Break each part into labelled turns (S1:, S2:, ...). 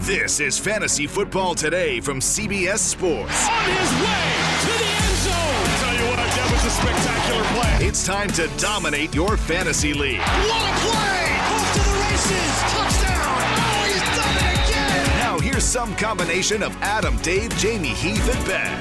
S1: This is Fantasy Football Today from CBS Sports.
S2: On his way to the end zone.
S3: Tell you what, that was a spectacular play.
S1: It's time to dominate your fantasy league.
S2: What a play! Off to the races. Touchdown. Oh, he's done it again.
S1: Now here's some combination of Adam, Dave, Jamey, Heath, and Ben.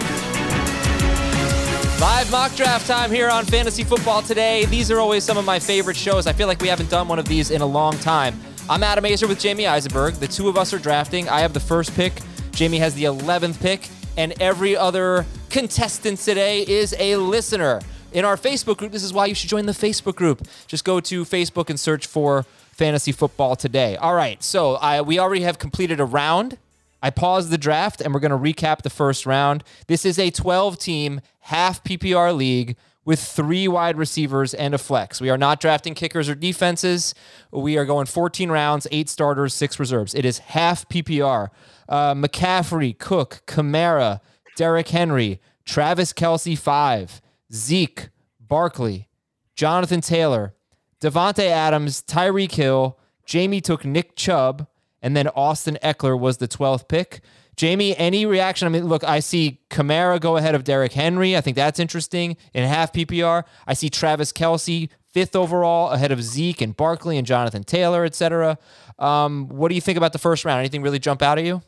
S4: Live mock draft time here on Fantasy Football today. These are always some of my favorite shows. I feel like we haven't done one of these in a long time. I'm Adam Aizer with Jamey Eisenberg. The two of us are drafting. I have the first pick. Jamey has the 11th pick. And every other contestant today is a listener. In our Facebook group, this is why you should join the Facebook group. Just go to Facebook and search for Fantasy Football today. All right, so I, we already have completed a round. I paused the draft and we're going to recap the first round. This is a 12 team half PPR league with three wide receivers and a flex. We are not drafting kickers or defenses. We are going 14 rounds, eight starters, six reserves. It is half PPR. Uh, McCaffrey, Cook, Kamara, Derrick Henry, Travis Kelce, five, Zeke, Barkley, Jonathan Taylor, Davante Adams, Tyreek Hill. Jamey took Nick Chubb, and then Austin Ekeler was the 12th pick. Jamey, any reaction? I mean, look, I see Kamara go ahead of Derrick Henry. I think that's interesting in half PPR. I see Travis Kelce fifth overall ahead of Zeke and Barkley and Jonathan Taylor, etc. Um, what do you think about the first round? Anything really jump out at you?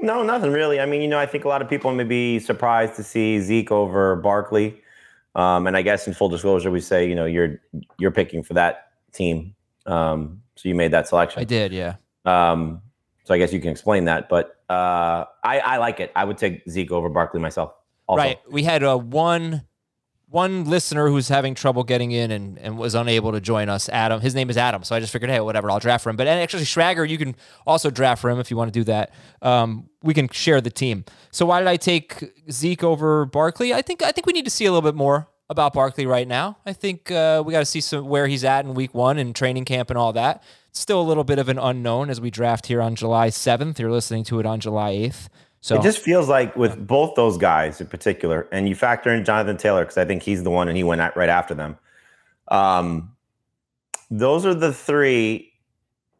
S5: No, nothing really. I mean, you know, I think a lot of people may be surprised to see Zeke over Barkley. Um, and I guess in full disclosure, we say, you know, you're you're picking for that team. Um, so you made that selection.
S4: I did, yeah.
S5: Um, so I guess you can explain that. But uh, I, I like it. I would take Zeke over Barkley myself. Also.
S4: Right. We had uh, one one listener who's having trouble getting in and, and was unable to join us. Adam. His name is Adam. So I just figured, hey, whatever, I'll draft for him. But actually, Schragger, you can also draft for him if you want to do that. Um, we can share the team. So why did I take Zeke over Barkley? I think I think we need to see a little bit more about Barkley right now. I think uh, we got to see some where he's at in week one and training camp and all that. Still a little bit of an unknown as we draft here on July 7th. You're listening to it on July 8th. So
S5: it just feels like with both those guys in particular, and you factor in Jonathan Taylor because I think he's the one and he went right after them. Um, those are the three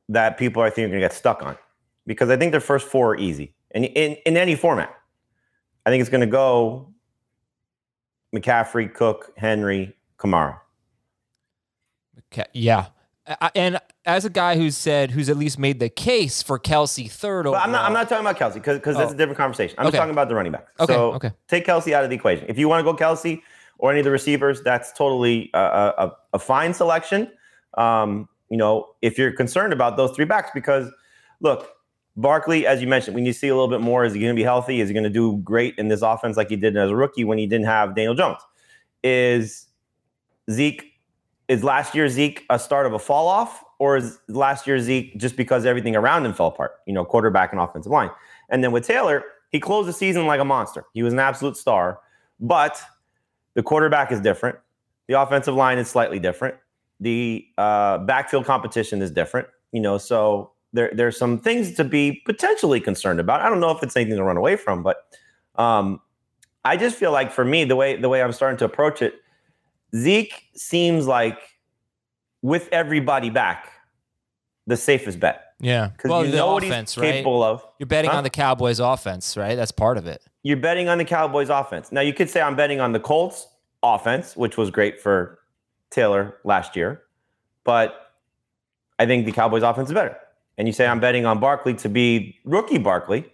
S5: that people I think are going to get stuck on because I think their first four are easy and in, in any format. I think it's going to go McCaffrey, Cook, Henry, Kamara.
S4: Okay, yeah. I, and as a guy who's said who's at least made the case for Kelce third
S5: But I'm not. I'm not talking about Kelce because that's
S4: Oh.
S5: a different conversation. I'm
S4: Okay.
S5: just talking about the running backs.
S4: Okay,
S5: So
S4: okay.
S5: take Kelce out of the equation. If you want to go Kelce or any of the receivers, that's totally a, a, a- a fine selection. Um, you know, if you're concerned about those three backs, because look, Barkley, as you mentioned, we need to see a little bit more. Is he going to be healthy? Is he going to do great in this offense like he did as a rookie when he didn't have Daniel Jones? Is Zeke is last year Zeke a start of a fall off, or is last year Zeke just because everything around him fell apart? You know, quarterback and offensive line. And then with Taylor, he closed the season like a monster. He was an absolute star, but the quarterback is different. The offensive line is slightly different. The uh, backfield competition is different. You know, so there there's some things to be potentially concerned about. I don't know if it's anything to run away from, but um, I just feel like for me, the way the way I'm starting to approach it, Zeke seems like with everybody back, the safest bet
S4: yeah.
S5: because
S4: Well,
S5: you
S4: the
S5: know
S4: offense,
S5: what he's
S4: right?
S5: capable of.
S4: You're betting
S5: Huh?
S4: on the Cowboys offense, right? That's part of it.
S5: You're betting on the Cowboys offense. Now you could say I'm betting on the Colts offense, which was great for Taylor last year, but I think the Cowboys offense is better. and you say I'm betting on Barkley to be rookie Barkley,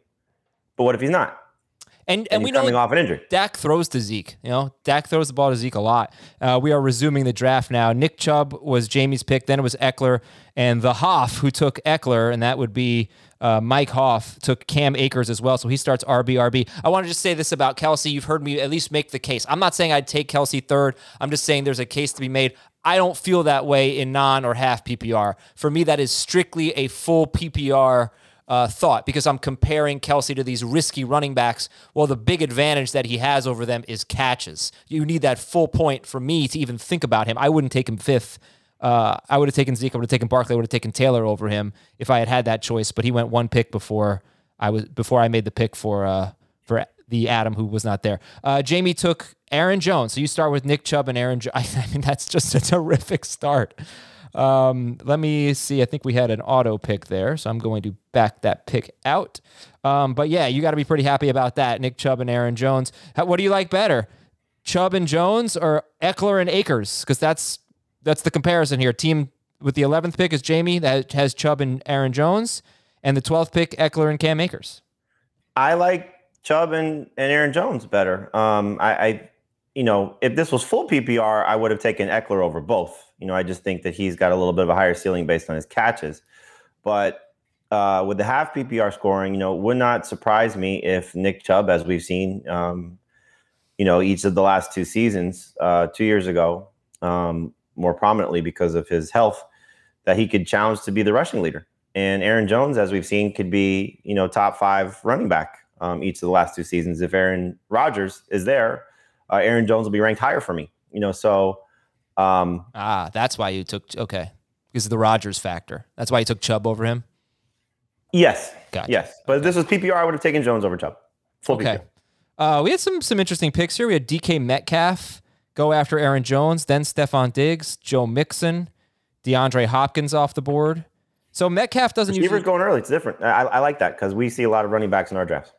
S5: but what if he's not?
S4: And, and,
S5: And,
S4: we
S5: he's
S4: know
S5: coming off an injury.
S4: Dak throws to Zeke. You know, Dak throws the ball to Zeke a lot. Uh, we are resuming the draft now. Nick Chubb was Jamie's pick. Then it was Ekeler and the Hoff who took Ekeler, and that would be uh, Mike Hoff took Cam Akers as well. So he starts RB RB. I want to just say this about Kelce. You've heard me at least make the case. I'm not saying I'd take Kelce third. I'm just saying there's a case to be made. I don't feel that way in non or half PPR. For me, that is strictly a full PPR uh, thought because I'm comparing Kelce to these risky running backs. Well, the big advantage that he has over them is catches. You need that full point for me to even think about him. I wouldn't take him fifth. Uh, I would have taken Zeke. I would have taken Barkley. I would have taken Taylor over him if I had had that choice. But he went one pick before I was before I made the pick for uh, for the Adam who was not there. Uh, Jamie took Aaron Jones. So you start with Nick Chubb and Aaron. Jo- I mean that's just a terrific start. Um, let me see. I think we had an auto pick there, so I'm going to back that pick out. Um, but yeah, you got to be pretty happy about that. Nick Chubb and Aaron Jones. How, what do you like better, Chubb and Jones or Ekeler and Akers? Because that's that's the comparison here. Team with the 11th pick is Jamey that has Chubb and Aaron Jones, and the 12th pick Ekeler and Cam Akers.
S5: I like Chubb and, and Aaron Jones better. Um, I, I, you know, if this was full PPR, I would have taken Ekeler over both. You know, I just think that he's got a little bit of a higher ceiling based on his catches. But uh, with the half PPR scoring, you know, would not surprise me if Nick Chubb, as we've seen, um, you know, each of the last two seasons, uh, two years ago, um, more prominently because of his health, that he could challenge to be the rushing leader. And Aaron Jones, as we've seen, could be, you know, top five running back um, each of the last two seasons. If Aaron Rodgers is there, uh, Aaron Jones will be ranked higher for me. You know, so um,
S4: Ah, that's why you took okay because of the Rogers factor. That's why you took Chubb over him.
S5: yes,
S4: Gotcha.
S5: yes. But if this was PPR, I would have taken Jones over Chubb. Full
S4: Okay.
S5: PPR.
S4: Uh, we had some some interesting picks here. We had DK Metcalf go after Aaron Jones, then Stefon Diggs, Joe Mixon, DeAndre Hopkins off the board. So Metcalf doesn't
S5: Receivers
S4: usually.
S5: going early. It's different. I, I like that because we see a lot of running backs in our drafts.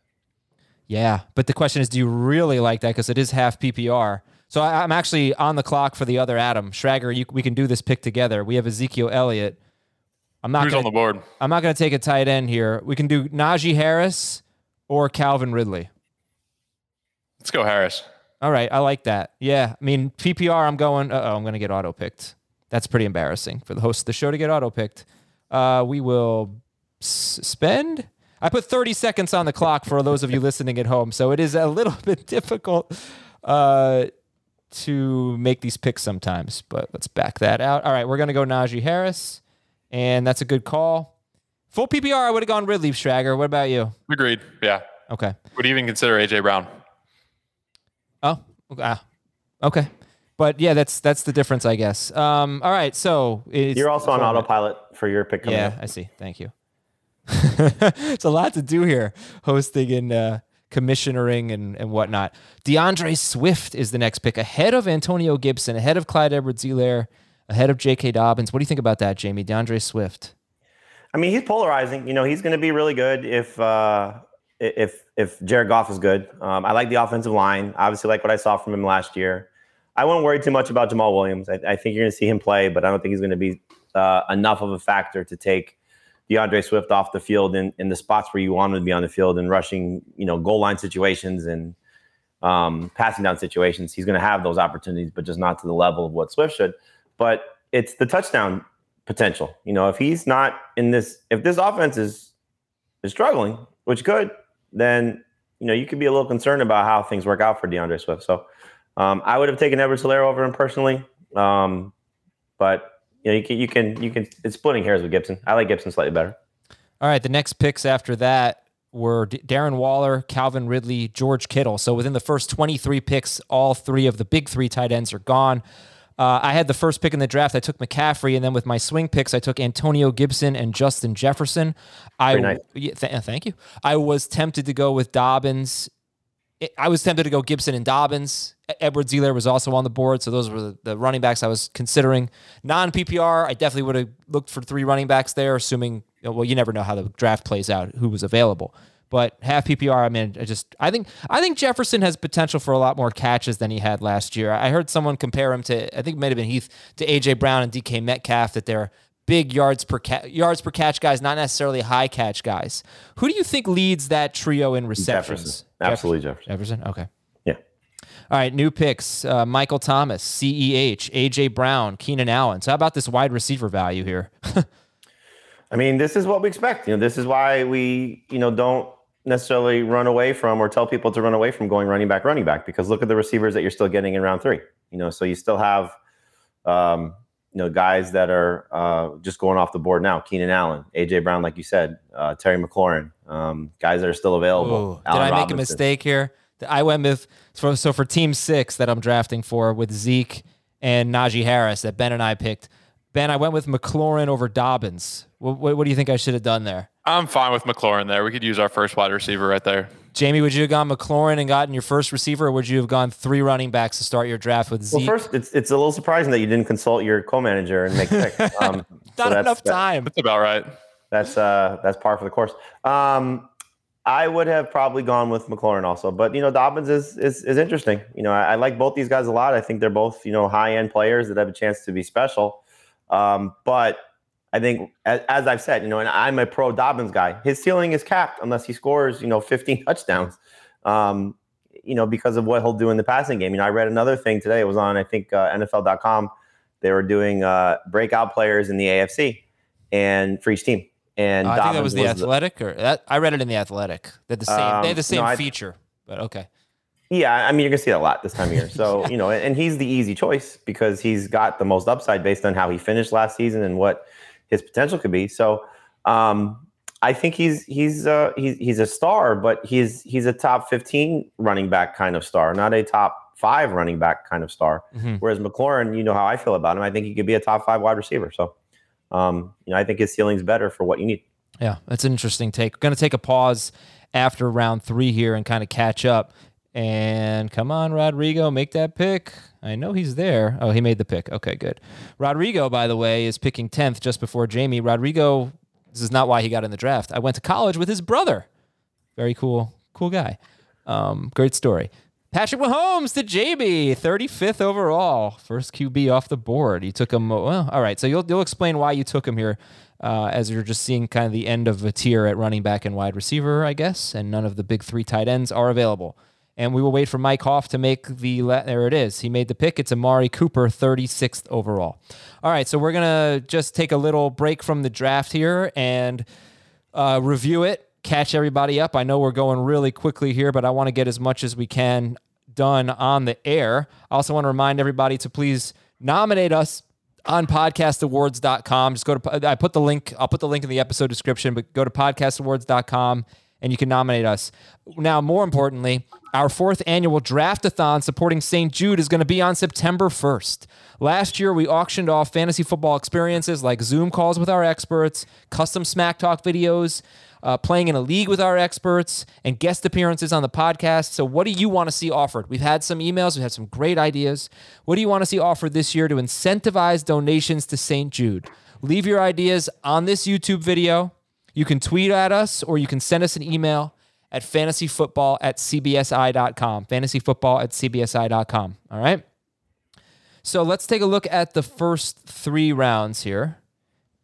S4: Yeah, but the question is, do you really like that? Because it is half PPR. So I, I'm actually on the clock for the other Adam Schragger. You, we can do this pick together. We have Ezekiel Elliott. I'm not.
S3: Who's
S4: Gonna,
S3: on the board?
S4: I'm not going to take a tight end here. We can do Najee Harris or Calvin Ridley.
S3: Let's go Harris.
S4: All right, I like that. Yeah, I mean PPR. I'm going. Oh, I'm going to get auto picked. That's pretty embarrassing for the host of the show to get auto picked. Uh, we will s- spend. I put 30 seconds on the clock for those of you listening at home, so it is a little bit difficult uh, to make these picks sometimes. But let's back that out. All right, we're going to go Najee Harris, and that's a good call. Full PPR, I would have gone Ridley Schragger. What about you?
S3: Agreed. Yeah.
S4: Okay.
S3: Would you even consider AJ Brown.
S4: Oh, ah, okay. But yeah, that's that's the difference, I guess. Um, all right, so it's,
S5: You're also on autopilot for your pick
S4: Yeah,
S5: up.
S4: I see. Thank you. it's a lot to do here, hosting and uh, commissionering and, and whatnot. D'Andre Swift is the next pick, ahead of Antonio Gibson, ahead of Clyde Edwards-Helaire, ahead of J.K. Dobbins. What do you think about that, Jamey? D'Andre Swift.
S5: I mean, he's polarizing. You know, he's going to be really good if uh, if if Jared Goff is good. Um, I like the offensive line. I obviously, like what I saw from him last year. I wouldn't worry too much about Jamaal Williams. I, I think you're going to see him play, but I don't think he's going to be uh, enough of a factor to take D'Andre Swift off the field in, in the spots where you want him to be on the field and rushing, you know, goal line situations and um, passing down situations. He's going to have those opportunities, but just not to the level of what Swift should. But it's the touchdown potential. You know, if he's not in this, if this offense is is struggling, which could, then you know you could be a little concerned about how things work out for D'Andre Swift. So um, I would have taken Edwards Helaire over him personally, um, but you know you can you can you can it's splitting hairs with Gibson. I like Gibson slightly better.
S4: All right, the next picks after that were D- Darren Waller, Calvin Ridley, George Kittle. So within the first 23 picks, all three of the big three tight ends are gone. Uh, I had the first pick in the draft. I took McCaffrey, and then with my swing picks, I took Antonio Gibson and Justin Jefferson. I
S5: Very nice.
S4: yeah, th- thank you. I was tempted to go with Dobbins. I- was tempted to go Gibson and Dobbins. Edwards Helaire was also on the board, so those were the, the running backs I was considering. Non PPR, I definitely would have looked for three running backs there, assuming well, you never know how the draft plays out, who was available. But half PPR, I mean, I just I think I think Jefferson has potential for a lot more catches than he had last year. I heard someone compare him to I think it might have been Heath to AJ Brown and DK Metcalf that they're big yards per ca- yards per catch guys, not necessarily high catch guys. Who do you think leads that trio in receptions?
S5: Jefferson. Absolutely Jefferson.
S4: Jefferson. Okay.
S5: Yeah.
S4: All right, new picks: uh, Michael Thomas, Ceh, AJ Brown, Keenan Allen. So how about this wide receiver value here?
S5: I mean, this is what we expect. You know, this is why we, you know, don't necessarily run away from or tell people to run away from going running back, running back, because look at the receivers that you're still getting in round three. You know, so you still have, um, you know, guys that are uh, just going off the board now. Keenan Allen, AJ Brown, like you said, uh, Terry McLaurin, um, guys that are still available.
S4: Ooh, did
S5: Allen
S4: I make a mistake here? I went with so, so for team six that I'm drafting for with Zeke and Najee Harris that Ben and I picked. Ben, I went with McLaurin over Dobbins. What, what, what do you think I should have done there?
S3: I'm fine with McLaurin there. We could use our first wide receiver right there.
S4: Jamey, would you have gone McLaurin and gotten your first receiver, or would you have gone three running backs to start your draft with
S5: Well, first, it's it's a little surprising that you didn't consult your co-manager and make a pick. Um, so
S4: Not
S5: that's-
S4: enough
S5: that-
S4: time.
S3: That's about right.
S5: That's uh that's par for the course. Um, I would have probably gone with McLaurin also, but you know Dobbins is is, is interesting. You know, I, I like both these guys a lot. I think they're both you know high end players that have a chance to be special. Um, but I think as, as I've said, you know, and I'm a pro Dobbins guy. His ceiling is capped unless he scores you know 15 touchdowns. Um, you know, because of what he'll do in the passing game. You know, I read another thing today. It was on I think uh, NFL.com. They were doing uh, breakout players in the AFC and for each team. And
S4: Uh, I think that was the Athletic, or that, I read it in the Athletic. They're the same. they have the
S5: Um,
S4: same
S5: no, I-
S4: feature, but okay.
S5: Yeah, I mean you're gonna see that a lot this time of year. So you know, and he's the easy choice because he's got the most upside based on how he finished last season and what his potential could be. So um, I think he's he's uh, he's he's a star, but he's he's a top 15 running back kind of star, not a top five running back kind of star.
S4: Mhm.
S5: Whereas McLaurin, you know how I feel about him. I think he could be a top five wide receiver. So um, you know, I think his ceiling's better for what you need.
S4: Yeah, that's an interesting take. Going to take a pause after round three here and kind of catch up. And come on, Rodrigo, make that pick. I know he's there. Oh, he made the pick. Okay, good. Rodrigo, by the way, is picking 10th just before Jamey. Rodrigo, this is not why he got in the draft. I went to college with his brother. Very cool, cool guy. Um, great story. Patrick Mahomes to JB, 35th overall, first QB off the board. You took him. Well, all right. So you'll you'll explain why you took him here, uh, as you're just seeing kind of the end of a tier at running back and wide receiver, I guess, and none of the big three tight ends are available. And we will wait for Mike Hoff to make the. There it is. He made the pick. It's Amari Cooper, 36th overall. All right. So we're gonna just take a little break from the draft here and uh, review it, catch everybody up. I know we're going really quickly here, but I want to get as much as we can done on the air. I also want to remind everybody to please nominate us on podcastawards.com. Just go to I put the link, I'll put the link in the episode description, but go to podcastawards.com and you can nominate us. Now, more importantly, our fourth annual draftathon supporting St. Jude is going to be on September 1st. Last year, we auctioned off fantasy football experiences like Zoom calls with our experts, custom Smack Talk videos, uh, playing in a league with our experts, and guest appearances on the podcast. So, what do you want to see offered? We've had some emails, we've had some great ideas. What do you want to see offered this year to incentivize donations to St. Jude? Leave your ideas on this YouTube video. You can tweet at us or you can send us an email at fantasyfootball at cbsi.com. Fantasyfootball at cbsi.com. All right. So let's take a look at the first three rounds here.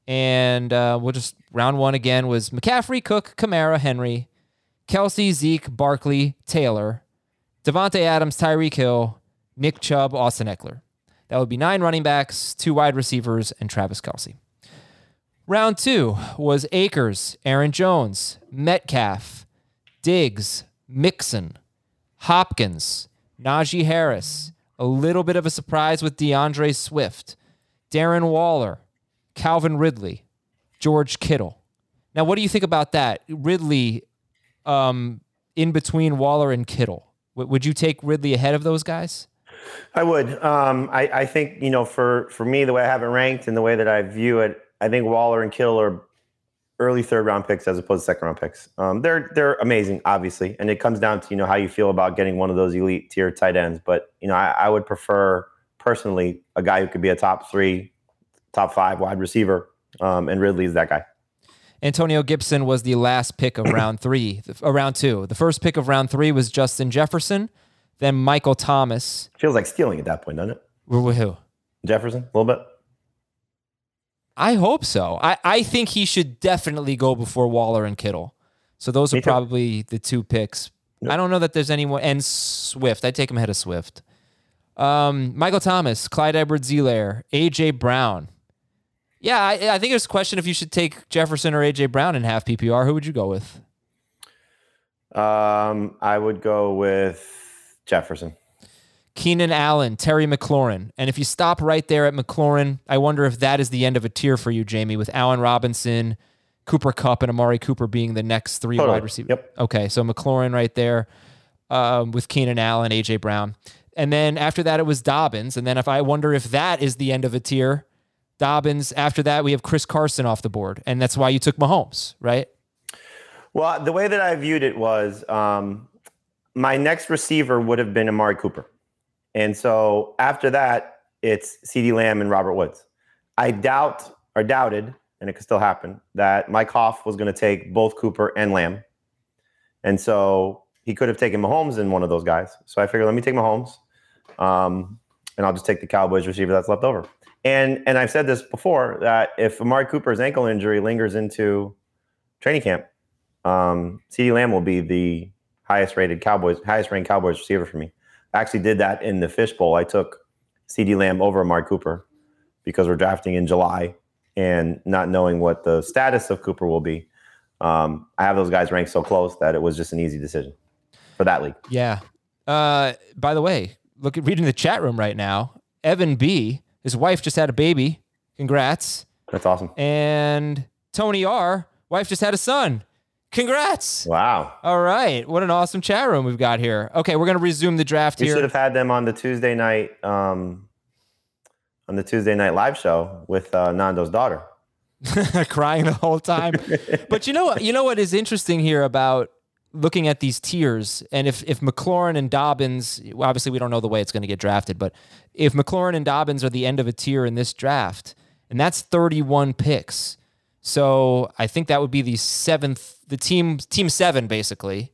S4: And uh, we'll just, round one again was McCaffrey, Cook, Kamara, Henry, Kelce, Zeke, Barkley, Taylor, Davante Adams, Tyreek Hill, Nick Chubb, Austin Ekeler. That would be nine running backs, two wide receivers, and Travis Kelce. Round two was Akers, Aaron Jones, Metcalf, Diggs, Mixon, Hopkins, Najee Harris, a little bit of a surprise with D'Andre Swift, Darren Waller, Calvin Ridley, George Kittle. Now, what do you think about that? Ridley um, in between Waller and Kittle. W- would you take Ridley ahead of those guys?
S5: I would. Um, I, I think you know, for for me, the way I have it ranked and the way that I view it, I think Waller and Kittle are early third round picks as opposed to second round picks. Um, they're they're amazing, obviously, and it comes down to you know how you feel about getting one of those elite tier tight ends. But you know, I, I would prefer personally a guy who could be a top three, top five wide receiver, um, and Ridley is that guy.
S4: Antonio Gibson was the last pick of round three, round two. The first pick of round three was Justin Jefferson, then Michael Thomas.
S5: Feels like stealing at that point, doesn't it?
S4: Wh- Who?
S5: Jefferson, a little bit.
S4: I hope so. I, I think he should definitely go before Waller and Kittle. So those are probably the two picks. I don't know that there's anyone and Swift. I'd take him ahead of Swift. Um, Michael Thomas, Clyde Edwards Helaire, AJ Brown. Yeah, I, I think it's a question if you should take Jefferson or AJ Brown in half PPR. Who would you go with?
S5: Um, I would go with Jefferson.
S4: Keenan Allen, Terry McLaurin. And if you stop right there at McLaurin, I wonder if that is the end of a tier for you, Jamey, with Allen Robinson, Cooper Kupp, and Amari Cooper being the next three
S5: Totally.
S4: wide receivers.
S5: Yep.
S4: Okay, so McLaurin right there um, with Keenan Allen, AJ Brown. And then after that, it was Dobbins. And then if I wonder if that is the end of a tier, Dobbins. After that, we have Chris Carson off the board. And that's why you took Mahomes, right?
S5: Well, the way that I viewed it was um, my next receiver would have been Amari Cooper. And so after that, it's CeeDee Lamb and Robert Woods. I doubt or doubted, and it could still happen, that Mike Hoff was going to take both Cooper and Lamb. And so he could have taken Mahomes in one of those guys. So I figured, let me take Mahomes, um, and I'll just take the Cowboys receiver that's left over. And and I've said this before that if Amari Cooper's ankle injury lingers into training camp, um, CeeDee Lamb will be the highest rated Cowboys, highest ranked Cowboys receiver for me. I actually did that in the fishbowl. I took CeeDee Lamb over Amari Cooper because we're drafting in July and not knowing what the status of Cooper will be. Um, I have those guys ranked so close that it was just an easy decision for that league.
S4: Yeah. Uh, by the way, look at reading the chat room right now. Evan B, his wife just had a baby. Congrats.
S5: That's awesome.
S4: And Tony R, wife just had a son. Congrats.
S5: Wow.
S4: All right. What an awesome chat room we've got here. Okay, we're going to resume the draft here.
S5: We should have had them on the Tuesday night, um, on the Tuesday night live show with uh, Nando's daughter.
S4: crying the whole time. but you know what? You know what is interesting here about looking at these tiers, and if if McLaurin and Dobbins, well, obviously we don't know the way it's going to get drafted, but if McLaurin and Dobbins are the end of a tier in this draft, and that's 31 picks, so I think that would be the seventh, the team team seven basically.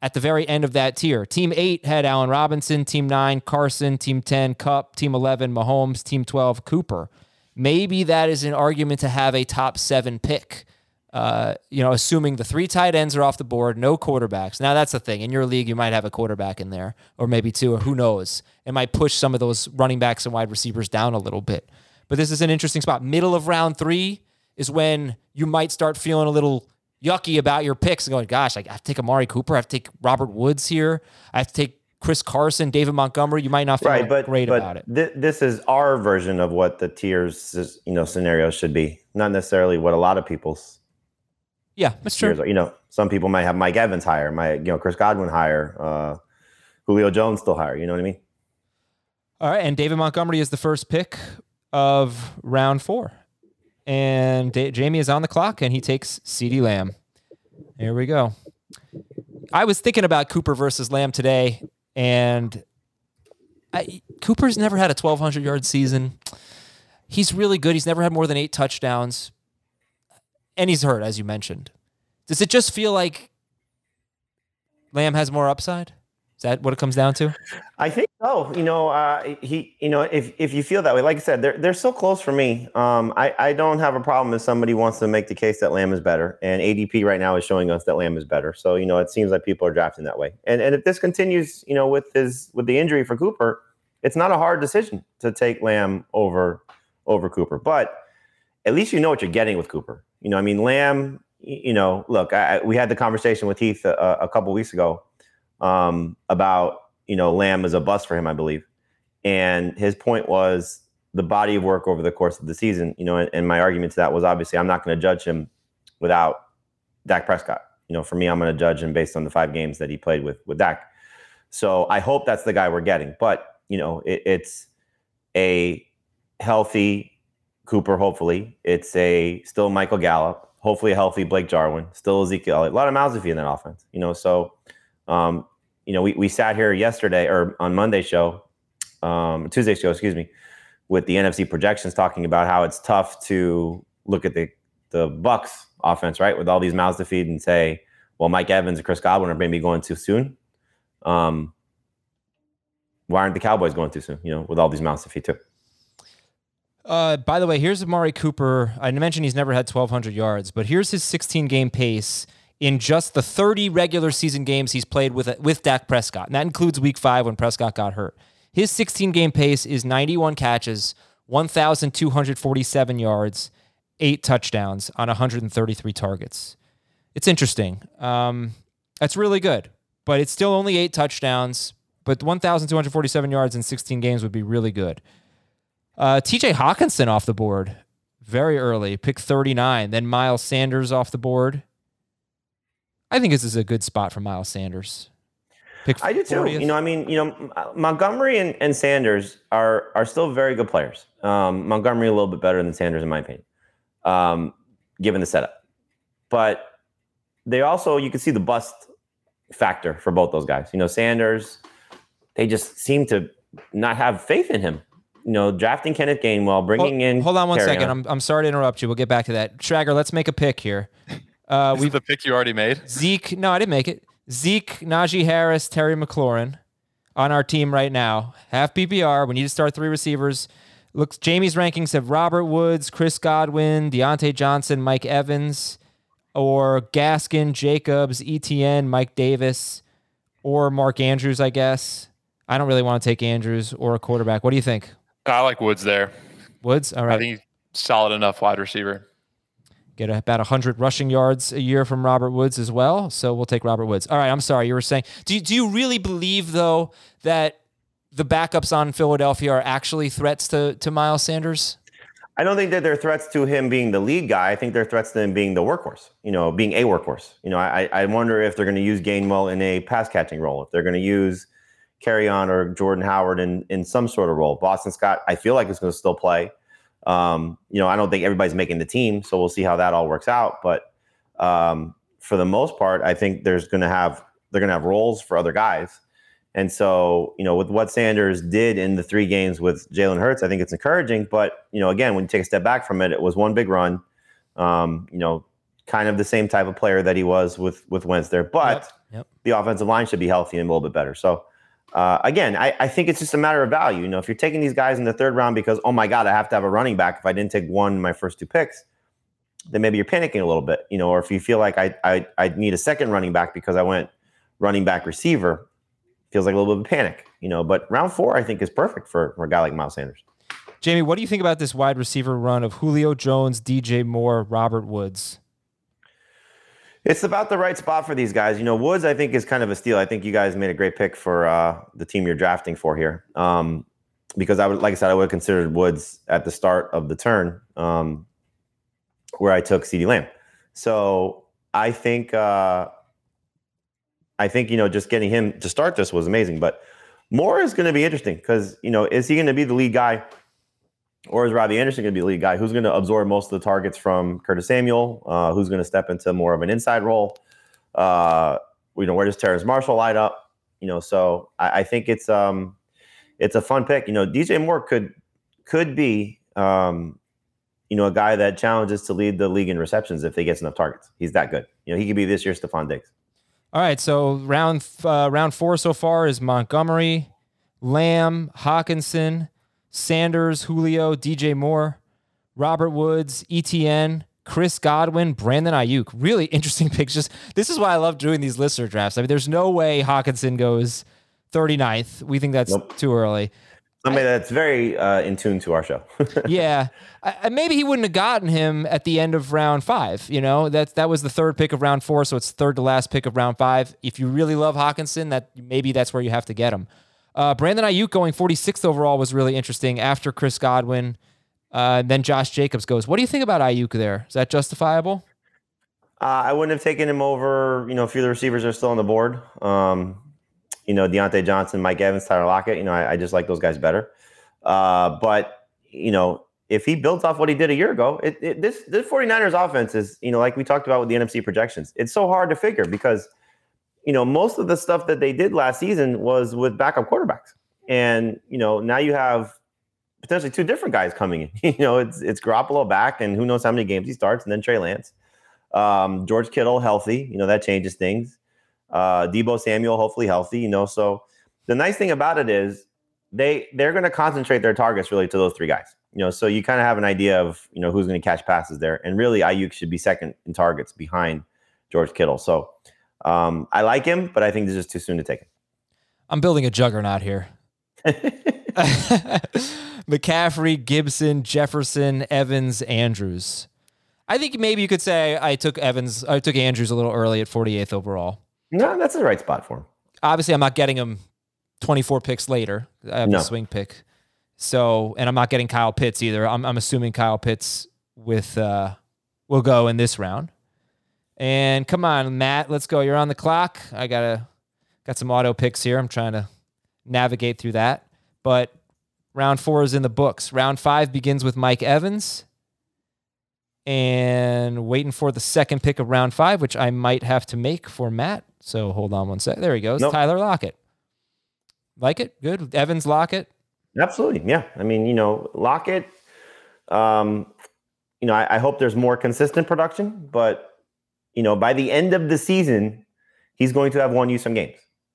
S4: At the very end of that tier, Team Eight had Allen Robinson, Team Nine Carson, Team Ten Kupp, Team Eleven Mahomes, Team Twelve Cooper maybe that is an argument to have a top seven pick. Uh, you know, assuming the three tight ends are off the board, no quarterbacks. Now that's the thing. In your league, you might have a quarterback in there, or maybe two, or who knows. It might push some of those running backs and wide receivers down a little bit. But this is an interesting spot. Middle of round three is when you might start feeling a little yucky about your picks and going, gosh, I have to take Amari Cooper, I have to take Robert Woods here, I have to take Chris Carson, David Montgomery. You might not feel
S5: right but
S4: great
S5: but
S4: about it.
S5: thi- this is our version of what the tiers you know scenarios should be not necessarily what a lot of people's
S4: Yeah, that's true.
S5: are you know some people might have mike evans higher my you know chris godwin higher uh julio jones still higher you know what i mean
S4: All right, and David Montgomery is the first pick of round four, and Da- Jamey is on the clock, and he takes CeeDee Lamb. Here we go. I was thinking about Cooper versus Lamb today, and I, Cooper's never had a 1,200 yard season. He's really good. He's never had more than eight touchdowns, and he's hurt, as you mentioned. Does it just feel like Lamb has more upside? Is that what it comes down to?
S5: I think so. You know, uh, he. You know, if if you feel that way, like I said, they're they're so close for me. Um, I I don't have a problem if somebody wants to make the case that Lamb is better, and ADP right now is showing us that Lamb is better. So you know, it seems like people are drafting that way. And and if this continues, you know, with his with the injury for Cooper, it's not a hard decision to take Lamb over over Cooper. But at least you know what you're getting with Cooper. You know, I mean, Lamb. You know, look, I, we had the conversation with Heath a, a couple weeks ago um, about you know Lamb is a bust for him, I believe, and his point was the body of work over the course of the season. You know, and, and my argument to that was obviously I'm not going to judge him without Dak Prescott. You know, for me, I'm going to judge him based on the five games that he played with with Dak. So I hope that's the guy we're getting. But you know, it, it's a healthy Cooper. Hopefully, it's a still Michael Gallup. Hopefully, a healthy Blake Jarwin. Still Ezekiel. A lot of mouths to feed in that offense. You know, so um, you know, we, we sat here yesterday or on Monday show, um, Tuesday show, excuse me, with the NFC projections talking about how it's tough to look at the the Bucks offense, right, with all these mouths to feed and say, well, Mike Evans and Chris Godwin are maybe going too soon. Um, why aren't the Cowboys going too soon? You know, with all these mouths to feed too.
S4: Uh, by the way, here's Amari Cooper. I mentioned he's never had 1,200 yards, but here's his 16 game pace in just the 30 regular season games he's played with with Dak Prescott, and that includes Week Five when Prescott got hurt. His 16 game pace is 91 catches, 1,247 yards, eight touchdowns on 133 targets. It's interesting. Um, that's really good, but it's still only eight touchdowns. But 1,247 yards in 16 games would be really good. Uh, TJ Hockenson off the board very early, pick 39. Then Miles Sanders off the board. I think this is a good spot for Miles Sanders.
S5: Pick I do too. You know, I mean, you know, Montgomery and, and Sanders are are still very good players. Um, Montgomery a little bit better than Sanders, in my opinion, um, given the setup. But they also, you can see the bust factor for both those guys. You know, Sanders, they just seem to not have faith in him. You know, drafting Kenneth Gainwell, bringing
S4: hold,
S5: in.
S4: Hold on one second. I'm, I'm sorry to interrupt you. We'll get back to that. Schragger, let's make a pick here.
S3: Uh, we the pick you already made.
S4: Zeke. No, I didn't make it. Zeke, Najee Harris, Terry McLaurin on our team right now. Half PPR. We need to start three receivers. Looks Jamey's rankings have Robert Woods, Chris Godwin, Diontae Johnson, Mike Evans, or Gaskin, Jacobs, ETN, Mike Davis, or Mark Andrews, I guess. I don't really want to take Andrews or a quarterback. What do you think?
S3: I like Woods there.
S4: Woods? All right. I
S3: think he's solid enough wide receiver
S4: get about 100 rushing yards a year from Robert Woods as well. So we'll take Robert Woods. All right, I'm sorry. You were saying, do you, do you really believe, though, that the backups on Philadelphia are actually threats to, to Miles Sanders?
S5: I don't think that they're threats to him being the lead guy. I think they're threats to him being the workhorse, you know, being a workhorse. You know, I, I wonder if they're going to use Gainwell in a pass catching role, if they're going to use Kerryon or Jordan Howard in, in some sort of role. Boston Scott, I feel like is going to still play. Um, you know, I don't think everybody's making the team, so we'll see how that all works out. But um, for the most part, I think there's going to have they're going to have roles for other guys. And so, you know, with what Sanders did in the three games with Jalen Hurts, I think it's encouraging. But you know, again, when you take a step back from it, it was one big run. Um, you know, kind of the same type of player that he was with with Wentz there, but yep, yep. the offensive line should be healthy and a little bit better. So uh, again, I, I, think it's just a matter of value. You know, if you're taking these guys in the third round because, oh my God, I have to have a running back if I didn't take one in my first two picks, then maybe you're panicking a little bit. You know, or if you feel like I, I, I need a second running back because I went running back receiver, feels like a little bit of a panic. You know, but round four I think is perfect for, for a guy like Miles Sanders.
S4: Jamey, what do you think about this wide receiver run of Julio Jones, DJ Moore, Robert Woods?
S5: It's about the right spot for these guys. You know, Woods, I think, is kind of a steal. I think you guys made a great pick for uh, the team you're drafting for here. Um, because I would, like I said, I would have considered Woods at the start of the turn um, where I took CeeDee Lamb. So I think, uh, I think, you know, just getting him to start this was amazing. But Moore is going to be interesting because, you know, is he going to be the lead guy or is Robbie Anderson going to be the lead guy? Who's going to absorb most of the targets from Curtis Samuel? Uh, who's going to step into more of an inside role? Uh, you know, where does Terrace Marshall light up? You know, so I, I, think it's um, it's a fun pick. You know, DJ Moore could could be um, you know a guy that challenges to lead the league in receptions if he gets enough targets. He's that good. You know, he could be this year's Stefon Diggs.
S4: All right, so round uh, round four so far is Montgomery, Lamb, Hockenson. Sanders, Julio, DJ Moore, Robert Woods, ETN, Chris Godwin, Brandon Aiyuk. Really interesting picks. Just this is why I love doing these listener drafts. I mean, there's no way Hockenson goes 39th. We think that's nope. too early.
S5: I mean, that's very uh, in tune to our show.
S4: yeah, I, maybe he wouldn't have gotten him at the end of round five. You know, that that was the third pick of round four, so it's third to last pick of round five. If you really love Hockenson, that maybe that's where you have to get him. Uh, Brandon Aiyuk going 46th overall was really interesting after Chris Godwin. Uh, then Josh Jacobs goes. What do you think about Aiyuk there? Is that justifiable?
S5: Uh, I wouldn't have taken him over. You know, a few of the receivers are still on the board. Um, you know, Diontae Johnson, Mike Evans, Tyler Lockett. You know, I, I just like those guys better. Uh, but you know, if he builds off what he did a year ago, it, it, this this 49ers offense is, you know, like we talked about with the NFC projections, it's so hard to figure because you know, most of the stuff that they did last season was with backup quarterbacks. And, you know, now you have potentially two different guys coming in. you know, it's it's Garoppolo back, and who knows how many games he starts, and then Trey Lance. Um, George Kittle healthy, you know, that changes things. Uh, Deebo Samuel hopefully healthy, you know. So the nice thing about it is they they're going to concentrate their targets really to those three guys. You know, so you kind of have an idea of you know who's going to catch passes there, and really Aiyuk should be second in targets behind George Kittle. So um, I like him, but I think this is too soon to take him.
S4: I'm building a juggernaut here. McCaffrey, Gibson, Jefferson, Evans, Andrews. I think maybe you could say I took Evans, I took Andrews a little early at 48th overall.
S5: No, that's the right spot for him.
S4: Obviously, I'm not getting him 24 picks later. I have
S5: No.
S4: the swing pick. So, and I'm not getting Kyle Pitts either. I'm, I'm assuming Kyle Pitts with uh, will go in this round. And come on, Matt, let's go. You're on the clock. I gotta got some auto picks here. I'm trying to navigate through that. But round four is in the books. Round five begins with Mike Evans. And waiting for the second pick of round five, which I might have to make for Matt. So hold on one sec. There he goes.
S5: Nope.
S4: Tyler Lockett. Like it? Good. Evans Lockett.
S5: Absolutely, yeah. I mean, you know, Lockett. Um, you know, I, I hope there's more consistent production, but you know, by the end of the season, he's going to have won you some games,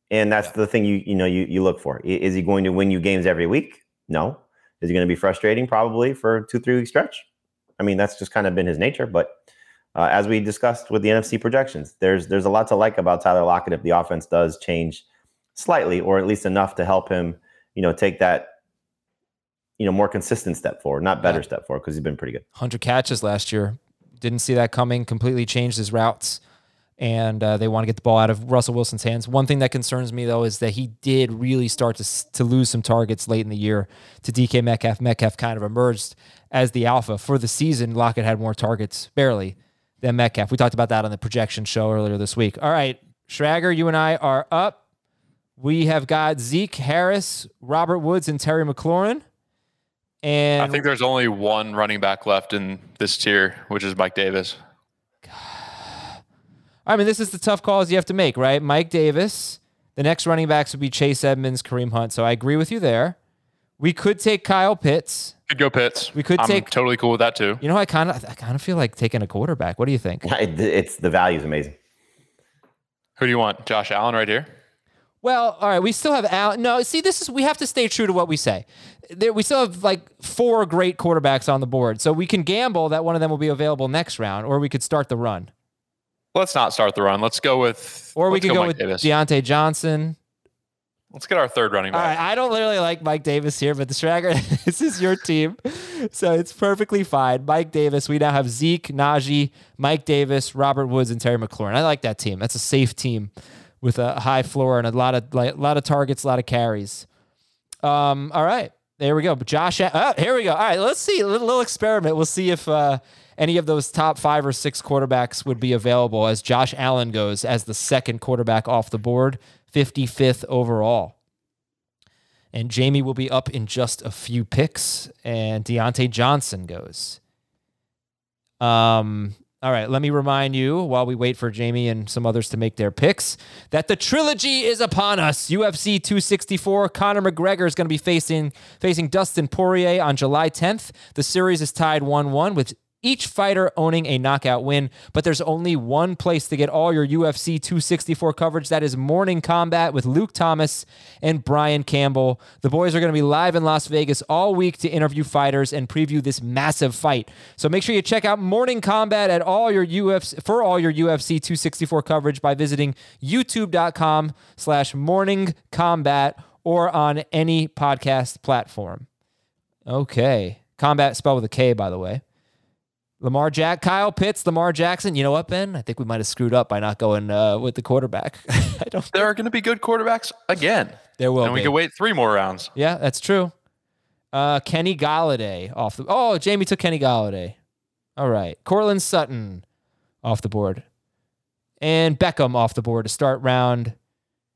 S5: and that's the thing you you know you you look for. Is he going to win you games every week? No. Is he going to be frustrating? Probably for a two three week stretch. I mean, that's just kind of been his nature. But uh, as we discussed with the NFC projections, there's there's a lot to like about Tyler Lockett if the offense does change slightly, or at least enough to help him, you know, take that you know more consistent step forward, not better
S4: Yeah.
S5: step forward because he's been pretty good.
S4: 100 catches last year. Didn't see that coming. Completely changed his routes. And uh, they want to get the ball out of Russell Wilson's hands. One thing that concerns me, though, is that he did really start to, to lose some targets late in the year to DK Metcalf. Metcalf kind of emerged as the alpha. For the season, Lockett had more targets, barely, than Metcalf. We talked about that on the projection show earlier this week. All right, Schragger, you and I are up. We have got Zeke Harris, Robert Woods, and Terry McLaurin. And
S3: I think there's only one running back left in this tier, which is Mike Davis.
S4: I mean, this is the tough calls you have to make, right? Mike Davis. The next running backs would be Chase Edmonds, Kareem Hunt. So I agree with you there. We could take Kyle Pitts.
S3: Could go Pitts.
S4: We could
S3: I'm
S4: take-
S3: totally cool with that too.
S4: You know, I kind of, I kind of feel like taking a quarterback. What do you think?
S5: It's the value is amazing.
S3: Who do you want? Josh Allen right here.
S4: Well, all right, we still have Al. No, see, this is we have to stay true to what we say. There, we still have like four great quarterbacks on the board, so we can gamble that one of them will be available next round, or we could start the run,
S3: Let's not start the run. Let's go with.
S4: or we could go,
S3: Mike
S4: with
S3: Davis.
S4: Diontae Johnson.
S3: Let's get our third running back.
S4: right, I don't literally like Mike Davis here, but the Schragger, this is your team, so it's perfectly fine. Mike Davis. We now have Zeke, Najee, Mike Davis, Robert Woods, and Terry McLaurin. I like that team. That's a safe team with a high floor and a lot of like, a lot of targets, a lot of carries. Um, all right, there we go. Josh, oh, here we go. All right, let's see a little, little experiment. We'll see if uh, any of those top five or six quarterbacks would be available as Josh Allen goes as the second quarterback off the board, 55th overall. And Jamey will be up in just a few picks, and Diontae Johnson goes. Um, all right, let me remind you while we wait for Jamey and some others to make their picks that the trilogy is upon us. UFC 264. Conor McGregor is going to be facing facing Dustin Poirier on July 10th. The series is tied 1-1 with each fighter owning a knockout win, but there's only one place to get all your UFC 264 coverage. That is Morning Kombat with Luke Thomas and Brian Campbell. The boys are going to be live in Las Vegas all week to interview fighters and preview this massive fight. So make sure you check out Morning Kombat at all your UFC for all your UFC 264 coverage by visiting youtube.com slash morning kombat or on any podcast platform. Okay. Combat spelled with a K, by the way. Lamar Jack, Kyle Pitts, Lamar Jackson. You know what, Ben? I think we might have screwed up by not going uh, with the quarterback. I don't.
S3: There are going to be good quarterbacks again.
S4: There will
S3: and we can wait three more rounds.
S4: Yeah, that's true. Uh, Kenny Golladay off the. Oh, Jamey took Kenny Golladay. All right, Courtland Sutton off the board, and Beckham off the board to start round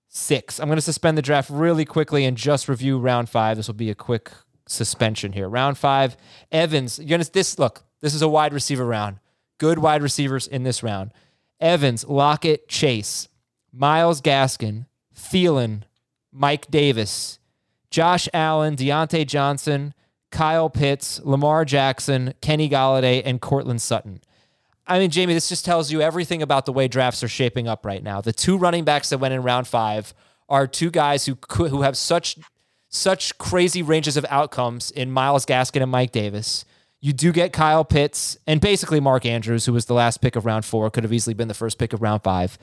S4: six. I'm going to suspend the draft really quickly and just review round five. This will be a quick suspension here. Round five, Evans. You're gonna this look. This is a wide receiver round. Good wide receivers in this round. Evans, Lockett, Chase, Myles Gaskin, Thielen, Mike Davis, Josh Allen, Diontae Johnson, Kyle Pitts, Lamar Jackson, Kenny Golladay, and Courtland Sutton. I mean, Jamey, this just tells you everything about the way drafts are shaping up right now. The two running backs that went in round five are two guys who who have such such crazy ranges of outcomes in Myles Gaskin and Mike Davis. You do get Kyle Pitts and basically Mark Andrews, who was the last pick of round four, could have easily been the first pick of round five.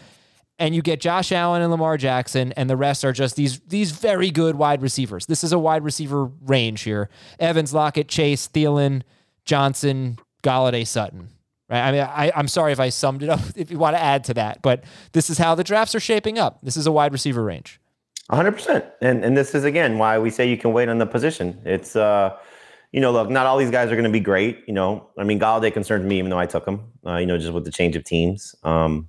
S4: And you get Josh Allen and Lamar Jackson, and the rest are just these these very good wide receivers. This is a wide receiver range here: Evans, Lockett, Chase, Thielen, Johnson, Golladay, Sutton. Right? I mean, I, I'm sorry if I summed it up. If you want to add to that, but this is how the drafts are shaping up. This is a wide receiver range.
S5: 100%. And and this is again why we say you can wait on the position. It's uh you know, look, not all these guys are going to be great. You know, I mean, Golladay concerns me, even though I took him. Uh, you know, just with the change of teams. Um,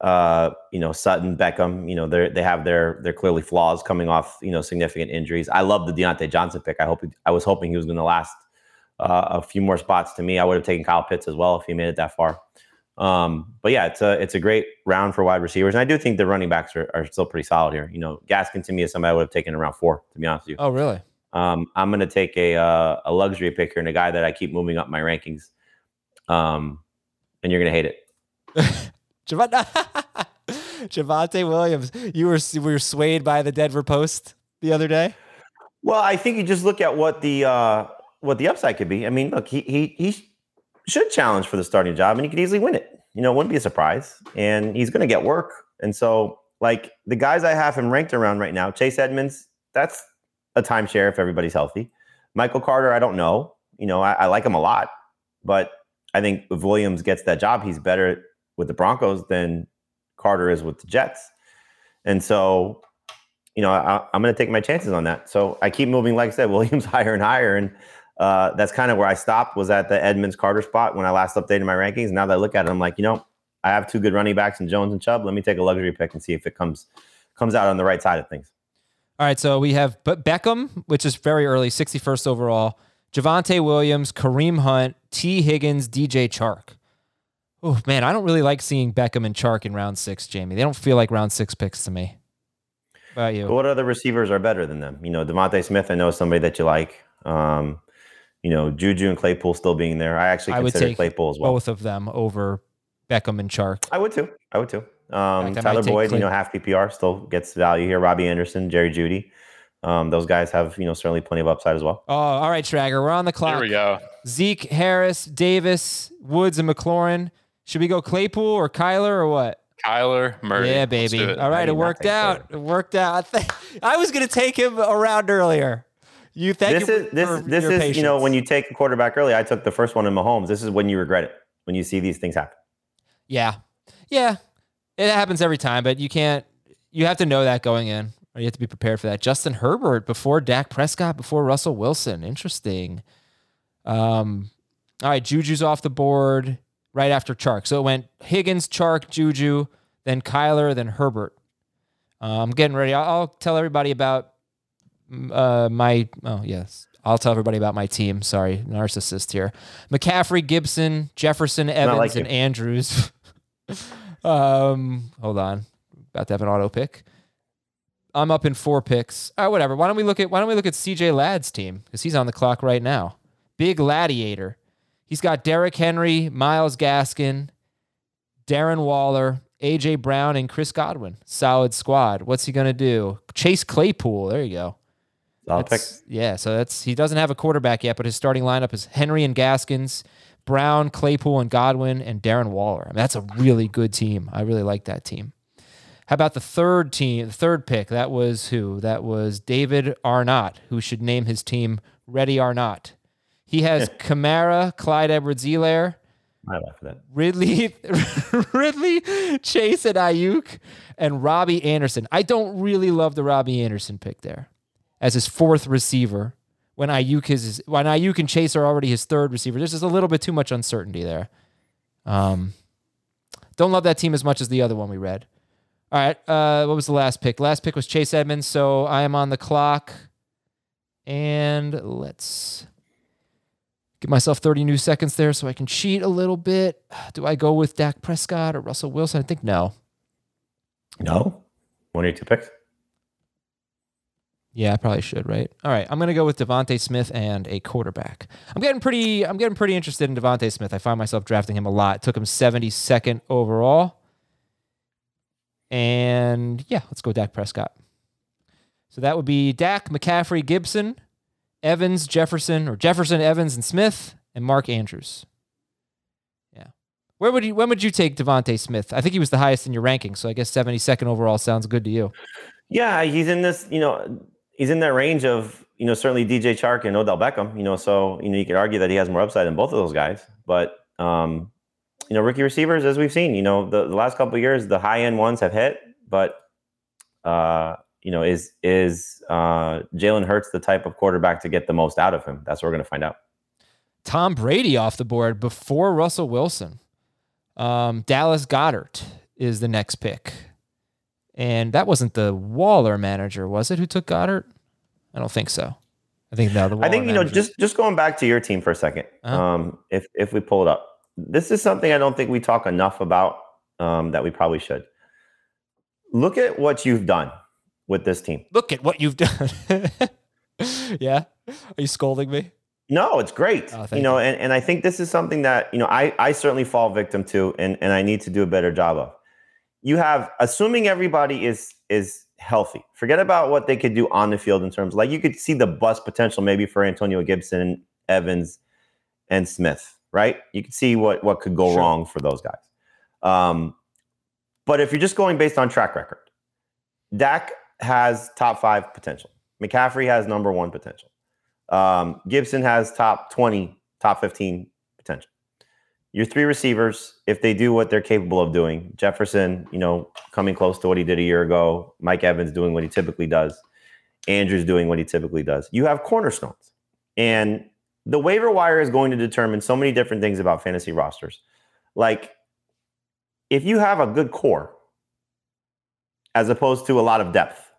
S5: uh, you know, Sutton, Beckham. You know, they they have their their clearly flaws coming off. You know, significant injuries. I love the Diontae Johnson pick. I hope he, I was hoping he was going to last uh, a few more spots to me. I would have taken Kyle Pitts as well if he made it that far. Um, but yeah, it's a it's a great round for wide receivers, and I do think the running backs are, are still pretty solid here. You know, Gaskin to me is somebody I would have taken around four, to be honest with you.
S4: Oh, really?
S5: Um, I'm going to take a uh, a luxury pick here and a guy that I keep moving up my rankings. Um, and you're going to hate it.
S4: Javonte Williams, you were were swayed by the Denver Post the other day.
S5: Well, I think you just look at what the uh, what the upside could be. I mean, look, he he he should challenge for the starting job, and he could easily win it. You know, it wouldn't be a surprise, and he's going to get work. And so, like the guys I have him ranked around right now, Chase Edmonds, that's a timeshare if everybody's healthy. Michael Carter, I don't know. You know, I, I like him a lot, but I think if Williams gets that job, he's better with the Broncos than Carter is with the Jets. And so, you know, I, am going to take my chances on that. So I keep moving, like I said, Williams higher and higher. And uh, that's kind of where I stopped was at the Edmonds Carter spot when I last updated my rankings. Now that I look at it, I'm like, you know, I have two good running backs in Jones and Chubb. Let me take a luxury pick and see if it comes comes out on the right side of things.
S4: All right, so we have Beckham, which is very early, 61st overall. Javonte Williams, Kareem Hunt, Tee Higgins, DJ Chark. Oh man, I don't really like seeing Beckham and Chark in round six, Jamey. They don't feel like round six picks to me. What about you?
S5: What other receivers are better than them? You know, DeVonta Smith. I know somebody that you like. Um, you know, Juju and Claypool still being there. I actually
S4: I would
S5: consider
S4: take
S5: Claypool as well.
S4: both of them over Beckham and Chark.
S5: I would too. I would too. Um,
S4: fact, I might
S5: Tyler Boyd,
S4: Clay-
S5: you know, half PPR still gets value here. Robbie Anderson, Jerry Jeudy. Um, those guys have, you know, certainly plenty of upside as well.
S4: Oh, all right, Schrager. We're on the clock.
S3: Here we go.
S4: Zeke, Harris, Davis, Woods, and McLaurin. Should we go Claypool or Kyler or what?
S3: Kyler Murray.
S4: Yeah, baby. All right, it worked out. It worked out. I was going to take him around earlier. You thank
S5: this
S4: you
S5: is this
S4: for
S5: this
S4: your
S5: is you know when you take a quarterback early. I took the first one in Mahomes. This is when you regret it when you see these things happen.
S4: Yeah. Yeah. It happens every time, but you can't you have to know that going in. Or you have to be prepared for that. Justin Herbert before Dak Prescott, before Russell Wilson. Interesting. Um all right, Juju's off the board right after Chark. So it went Higgins, Chark, Juju, then Kyler, then Herbert. Uh, I'm getting ready. I'll, I'll tell everybody about mm, uh, my. Oh yes, I'll tell everybody about my team. Sorry, narcissist here. McCaffrey, Gibson, Jefferson, Evans,
S5: like
S4: and. Andrews. um, hold on, about to have an auto pick. I'm up in four picks. All right, whatever. Why don't we look at Why don't we look at CJ Ladd's team because he's on the clock right now. Big Gladiator. He's got Derrick Henry, Myles Gaskin, Darren Waller, AJ Brown, and Chris Godwin. Solid squad. What's he gonna do? Chase Claypool. There you go. That's- Yeah, so that's he doesn't have a quarterback yet, but his starting lineup is Henry and Gaskins, Brown, Claypool, and Godwin, and Darren Waller. I mean, that's a really good team. I really like that team. How about the third team, the third pick? That was who? That was David Arnott, who should name his team Ready Arnott. He has Kamara, Clyde Edwards Helaire,
S5: I laugh at that.
S4: Ridley, Ridley, Chase, and Aiyuk, and Robbie Anderson. I don't really love the Robbie Anderson pick there as his fourth receiver. When Aiyuk is when Aiyuk and Chase are already his third receiver, there's just a little bit too much uncertainty there. Um, don't love that team as much as the other one we read. All right, uh, what was the last pick? Last pick was Chase Edmonds, so I am on the clock, and let's give myself 30 new seconds there so I can cheat a little bit. Do I go with Dak Prescott or Russell Wilson? I think no.
S5: No, one or two picks.
S4: Yeah, I probably should, right? All right, I'm gonna go with DeVonta Smith and a quarterback. I'm getting pretty. I'm getting pretty interested in DeVonta Smith. I find myself drafting him a lot. Took him 72nd overall, and yeah, let's go Dak Prescott. So that would be Dak, McCaffrey, Gibson, Evans, Jefferson, or Jefferson, Evans, and Smith, and Mark Andrews. Yeah. Where would you when would you take DeVonta Smith? I think he was the highest in your ranking, so I guess 72nd overall sounds good to you.
S5: Yeah, he's in this, you know, he's in that range of, you know, certainly DJ Chark and Odell Beckham, you know, so, you know, you could argue that he has more upside than both of those guys. But, um, you know, rookie receivers, as we've seen, you know, the, the last couple years, the high end ones have hit, but, uh, you know, is is uh, Jalen Hurts the type of quarterback to get the most out of him? That's what we're going to find out.
S4: Tom Brady off the board before Russell Wilson. Um, Dallas Goedert is the next pick. And that wasn't the Waller manager, was it, who took Goedert? I don't think so. I think no. The Waller
S5: I think you know just just going back to your team for a 2nd
S4: Uh-huh.
S5: Um, if if we pull it up, this is something I don't think we talk enough about um, that we probably should. Look at what you've done with this team.
S4: look at what you've done. yeah, are you scolding me?
S5: No, it's great.
S4: Oh,
S5: you know, and, and I think this is something that, you know, I, I certainly fall victim to and, and I need to do a better job of. You have assuming everybody is is healthy. Forget about what they could do on the field in terms like you could see the bust potential maybe for Antonio Gibson, Evans, and Smith, right? You could see what what could go
S4: Sure.
S5: wrong for those guys. Um, but if you're just going based on track record, Dak has top five potential. McCaffrey has number one potential. Um, Gibson has top 20, top 15 potential. Your three receivers, if they do what they're capable of doing, Jefferson, you know, coming close to what he did a year ago, Mike Evans doing what he typically does, Andrews doing what he typically does, you have cornerstones. And the waiver wire is going to determine so many different things about fantasy rosters. Like, if you have a good core, as opposed to a lot of depth,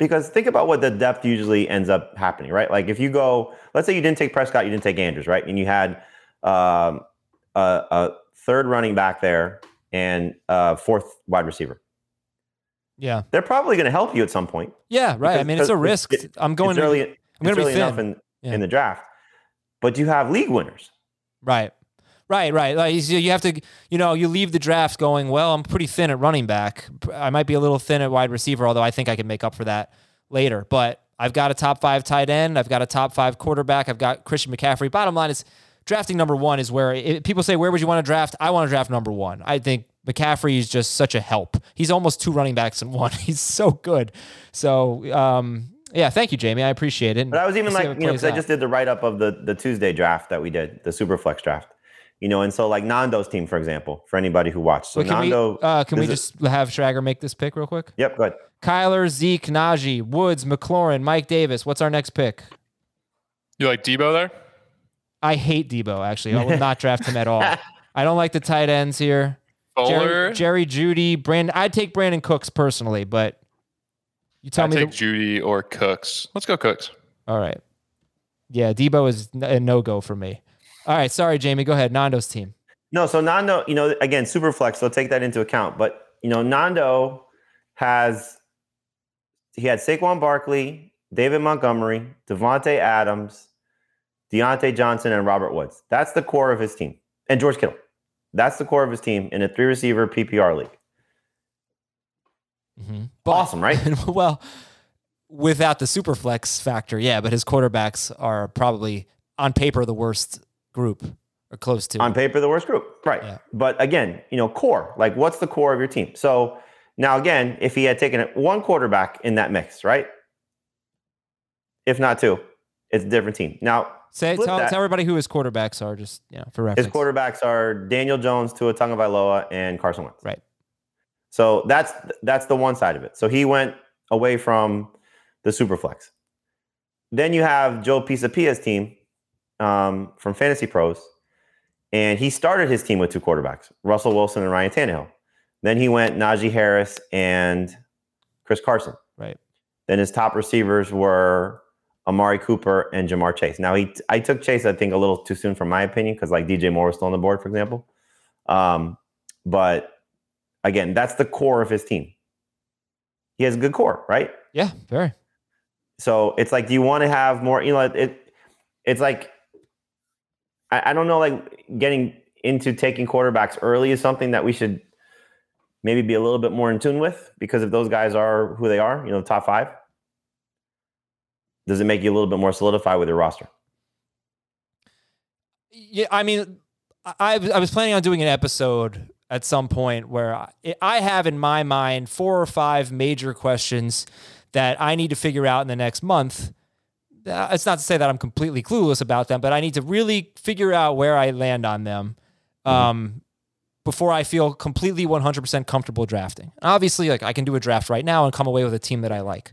S5: because think about what the depth usually ends up happening, right? Like if you go, let's say you didn't take Prescott, you didn't take Andrews, right? And you had um, a, a third running back there and a fourth wide receiver.
S4: Yeah,
S5: They're probably going to help you at some point.
S4: yeah, right. I mean, it's a risk.
S5: it-
S4: I'm going to.
S5: early,
S4: I'm going to be
S5: early enough
S4: thin.
S5: in,
S4: Yeah.
S5: in the draft, but you have league winners.
S4: Right. Right, right. Like you have to, you know, you leave the draft going, well, I'm pretty thin at running back. I might be a little thin at wide receiver, although I think I can make up for that later. But I've got a top five tight end. I've got a top five quarterback. I've got Christian McCaffrey. Bottom line is drafting number one is where it, people say, where would you want to draft? I want to draft number one. I think McCaffrey is just such a help. He's almost two running backs in one. He's so good. So, um, yeah, thank you, Jamey. I appreciate it.
S5: But I was even like, you know, because I just did the write up of the the Tuesday draft that we did, the Superflex draft. You know, and so like Nando's team, for example, for anybody who watched. So
S4: Wait, can
S5: Nando,
S4: we, uh, can we
S5: this is-
S4: just have Schrager make this pick real quick?
S5: Yep, go ahead.
S4: Kyler, Zeke, Najee, Woods, McLaurin, Mike Davis. What's our next pick?
S3: You like Deebo there?
S4: I hate Deebo, actually. I will not draft him at all. I don't like the tight ends here.
S3: Fuller.
S4: Jerry, Jerry Jeudy, Brandin. I'd take Brandin Cooks personally, but you tell
S3: I
S4: me.
S3: take
S4: the-
S3: Jeudy or Cooks. Let's go Cooks.
S4: all right. Yeah, Deebo is a no go for me. All right. Sorry, Jamey. Go ahead. Nando's team.
S5: No, so Nando, you know, again, super flex. so take that into account. But you know, Nando has he had Saquon Barkley, David Montgomery, Davante Adams, Diontae Johnson, and Robert Woods. That's the core of his team. And George Kittle. That's the core of his team in a three receiver PPR league.
S4: Mm-hmm.
S5: Awesome, right?
S4: well, without the super flex factor, yeah, but his quarterbacks are probably on paper the worst group or close to.
S5: on paper the worst group right
S4: Yeah.
S5: but again you know core like what's the core of your team so now again if he had taken one quarterback in that mix right if not two it's a different team now
S4: Say, tell, tell everybody who his quarterbacks are, just you know, for reference.
S5: his quarterbacks are daniel jones tua tagovailoa and carson wentz
S4: Right.
S5: so that's that's the one side of it so he went away from the superflex then you have joe pisapia's team um, from fantasy pros and he started his team with two quarterbacks, Russell Wilson and Ryan Tannehill. Then he went Najee Harris and Chris Carson.
S4: Right.
S5: Then his top receivers were Amari Cooper and Ja'Marr Chase. Now he, I took Chase, I think, a little too soon, from my opinion, because like DJ Moore was still on the board, for example. Um, but again, that's the core of his team. He has a good core, right?
S4: Yeah, very.
S5: So it's like, do you want to have more? You know, it. It's like, I, I don't know, like getting into taking quarterbacks early is something that we should maybe be a little bit more in tune with because if those guys are who they are, you know, top five. Does it make you a little bit more solidified with your roster?
S4: Yeah, I mean, I, I was planning on doing an episode at some point where I, I have in my mind four or five major questions that I need to figure out in the next month. Uh, It's not to say that I'm completely clueless about them, but I need to really figure out where I land on them um, before I feel completely 100% comfortable drafting. Obviously, like I can do a draft right now and come away with a team that I like.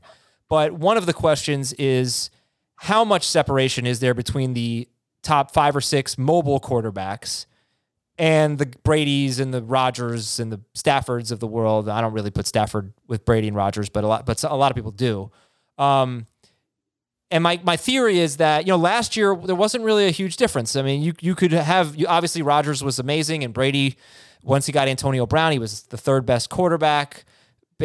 S4: But one of the questions is how much separation is there between the top five or six mobile quarterbacks and the Brady's and the Rodgers and the Staffords of the world. I don't really put Stafford with Brady and Rodgers, but a lot, but a lot of people do. Um, and my my theory is that you know last year there wasn't really a huge difference. I mean, you you could have you, obviously Rodgers was amazing and Brady once he got Antonio Brown, he was the third best quarterback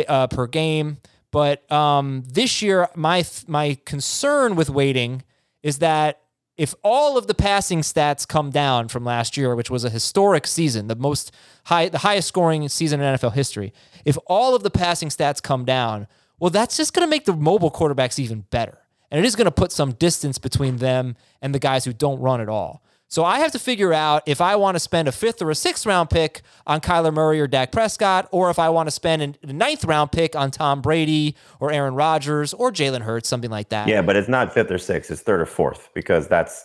S4: uh, per game. But um, this year, my th- my concern with waiting is that if all of the passing stats come down from last year, which was a historic season, the most high, the highest scoring season in NFL history, if all of the passing stats come down, well, that's just going to make the mobile quarterbacks even better, and it is going to put some distance between them and the guys who don't run at all. So I have to figure out if I want to spend a fifth or a sixth round pick on Kyler Murray or Dak Prescott, or if I want to spend a ninth round pick on Tom Brady or Aaron Rodgers or Jalen Hurts, something like that.
S5: Yeah, but it's not fifth or sixth; it's third or fourth because that's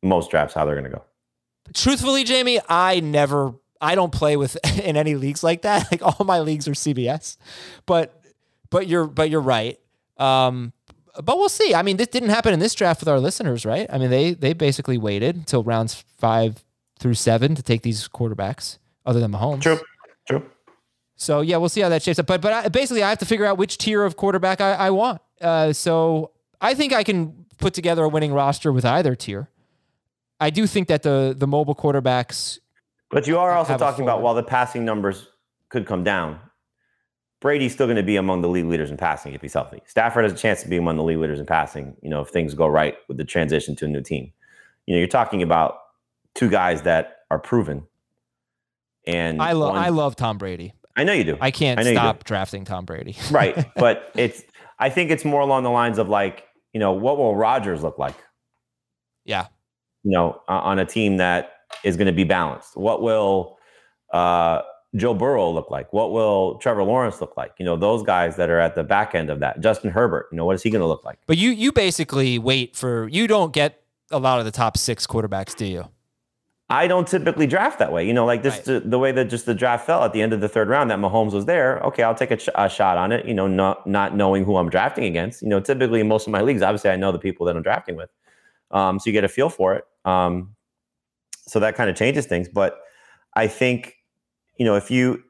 S5: most drafts how they're going to go.
S4: Truthfully, Jamey, I never, I don't play with in any leagues like that. Like all my leagues are CBS, but but you're but you're right. Um, but we'll see. I mean, this didn't happen in this draft with our listeners, right? I mean, they they basically waited until rounds five through seven to take these quarterbacks, other than Mahomes.
S5: True, true.
S4: So yeah, we'll see how that shapes up. But but I, basically, I have to figure out which tier of quarterback I, I want. Uh, so I think I can put together a winning roster with either tier. I do think that the the mobile quarterbacks.
S5: But you are also talking about while the passing numbers could come down, Brady's still going to be among the league leaders in passing if he's healthy. Stafford has a chance to be among the league leaders in passing. You know, if things go right with the transition to a new team. You know, you're talking about two guys that are proven. And
S4: I love I love Tom Brady.
S5: I know you do.
S4: I can't
S5: I know you do.
S4: stop drafting Tom Brady.
S5: right, but it's. I think it's more along the lines of like, you know, what will Rodgers look like?
S4: yeah.
S5: you know, on a team that is going to be balanced? What will uh, Joe Burrow look like? What will Trevor Lawrence look like? You know, those guys that are at the back end of that. Justin Herbert, you know, what is he going to look like?
S4: But you you basically wait for you don't get a lot of the top six quarterbacks, do you?
S5: I don't typically draft that way. You know, like this,
S4: Right.
S5: the, the way that just the draft fell at the end of the third round, that Mahomes was there. Okay, I'll take a, sh- a shot on it. You know, not not knowing who I'm drafting against. You know, typically in most of my leagues, obviously I know the people that I'm drafting with, um, so you get a feel for it. Um, so that kind of changes things. But I think, you know, if you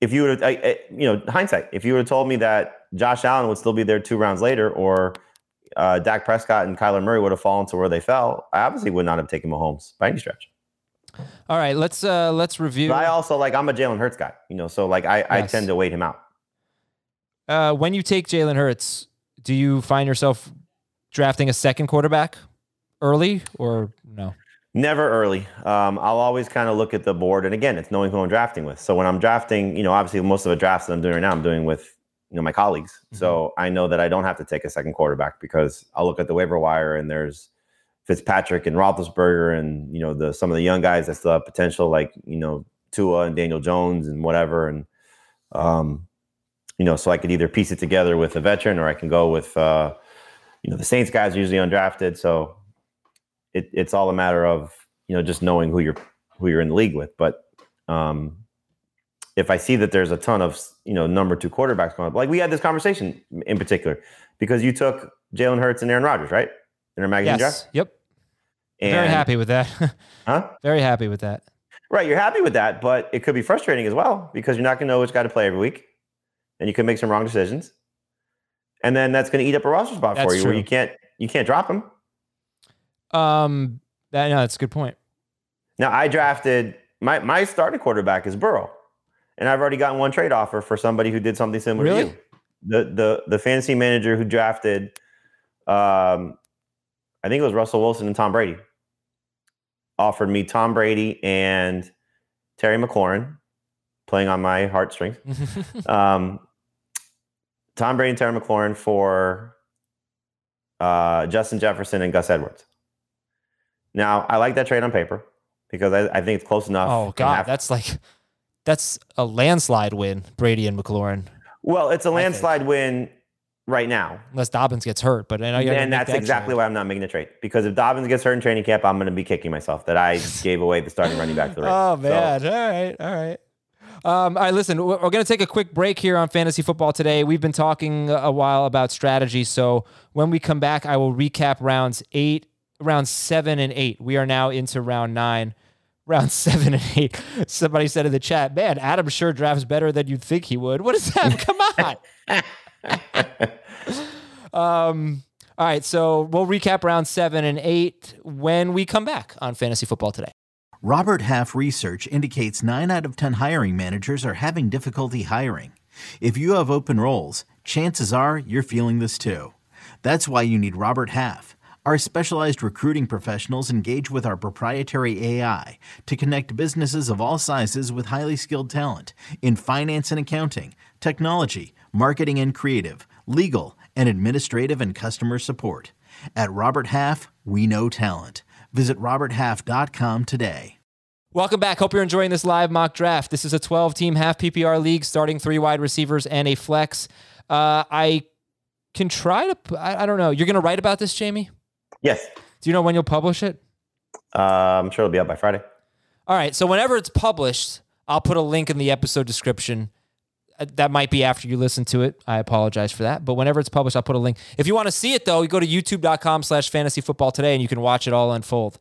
S5: if you would, I, I, you know, hindsight, if you would have told me that Josh Allen would still be there two rounds later, or uh, Dak Prescott and Kyler Murray would have fallen to where they fell, I obviously would not have taken Mahomes by any stretch.
S4: All right, let's uh let's review.
S5: But I also like I'm a Jalen Hurts guy, you know, so like I, I tend to wait him out.
S4: Uh, when you take Jalen Hurts, do you find yourself drafting a second quarterback early or no?
S5: Never early. Um, I'll always kind of look at the board, and again, it's knowing who I'm drafting with. So when I'm drafting, you know, obviously most of the drafts that I'm doing right now, I'm doing with you know my colleagues. So I know that I don't have to take a second quarterback because I'll look at the waiver wire and there's Fitzpatrick and Roethlisberger, and you know the some of the young guys that still have potential, like you know Tua and Daniel Jones and whatever, and um, you know, so I could either piece it together with a veteran or I can go with uh, you know the Saints guys are usually undrafted, so it, it's all a matter of you know just knowing who you're who you're in the league with. But um, if I see that there's a ton of you know number two quarterbacks going up, like we had this conversation in particular because you took Jalen Hurts and Aaron Rodgers, right, in our magazine
S4: Yes.
S5: draft.
S4: Yep.
S5: And,
S4: Very happy with that.
S5: huh?
S4: Very happy with that.
S5: Right, you're happy with that, but it could be frustrating as well because you're not going to know which guy to play every week, and you could make some wrong decisions, and then that's going to eat up a roster spot for
S4: That's
S5: you where you can't you can't drop him.
S4: Um, that no, that's a good point.
S5: Now I drafted my my starting quarterback is Burrow, and I've already gotten one trade offer for somebody who did something similar
S4: Really?
S5: to you. The the the fantasy manager who drafted, um, I think it was Russell Wilson and Tom Brady, offered me Tom Brady and Terry McLaurin, playing on my heartstrings. um, Tom Brady and Terry McLaurin for uh, Justin Jefferson and Gus Edwards. Now, I like that trade on paper because I, I think it's close enough.
S4: Oh God,
S5: half-
S4: that's like that's a landslide win, Brady and McLaurin,
S5: well, it's a landslide win right now.
S4: unless Dobbins gets hurt. But I know you're gonna
S5: and that's
S4: that
S5: exactly
S4: trade.
S5: why I'm not making the trade. Because if Dobbins gets hurt in training camp, I'm going to be kicking myself that I gave away the starting running back for the
S4: Oh
S5: Ravens. So-
S4: man! all right, all right. Um, all right, listen, we're going to take a quick break here on fantasy football today. We've been talking a while about strategy, so when we come back, I will recap rounds eight, round seven, and eight. We are now into round nine, round seven and eight. Somebody said in the chat, "Man, Adam sure drafts better than you'd think he would." What is that? Come on. um. All right, so we'll recap round seven and eight when we come back on fantasy football today.
S6: Robert Half research indicates 9 out of 10 hiring managers are having difficulty hiring. If you have open roles, chances are you're feeling this too. That's why you need Robert Half. Our specialized recruiting professionals engage with our proprietary AI to connect businesses of all sizes with highly skilled talent in finance and accounting, technology, marketing and creative, legal, and administrative and customer support. At Robert Half, we know talent. Visit RobertHalf.com today.
S4: Welcome back. Hope you're enjoying this live mock draft. This is a 12 team half PPR league starting three wide receivers and a flex. Uh, I can try to, I don't know. You're going to write about this, Jamey?
S5: Yes.
S4: Do you know when you'll publish it?
S5: Uh, I'm sure it'll be up by Friday.
S4: All right. So whenever it's published, I'll put a link in the episode description. Uh, That might be after you listen to it. I apologize for that. But whenever it's published, I'll put a link. If you want to see it, though, you go to youtube.com slash fantasy football today and you can watch it all unfold.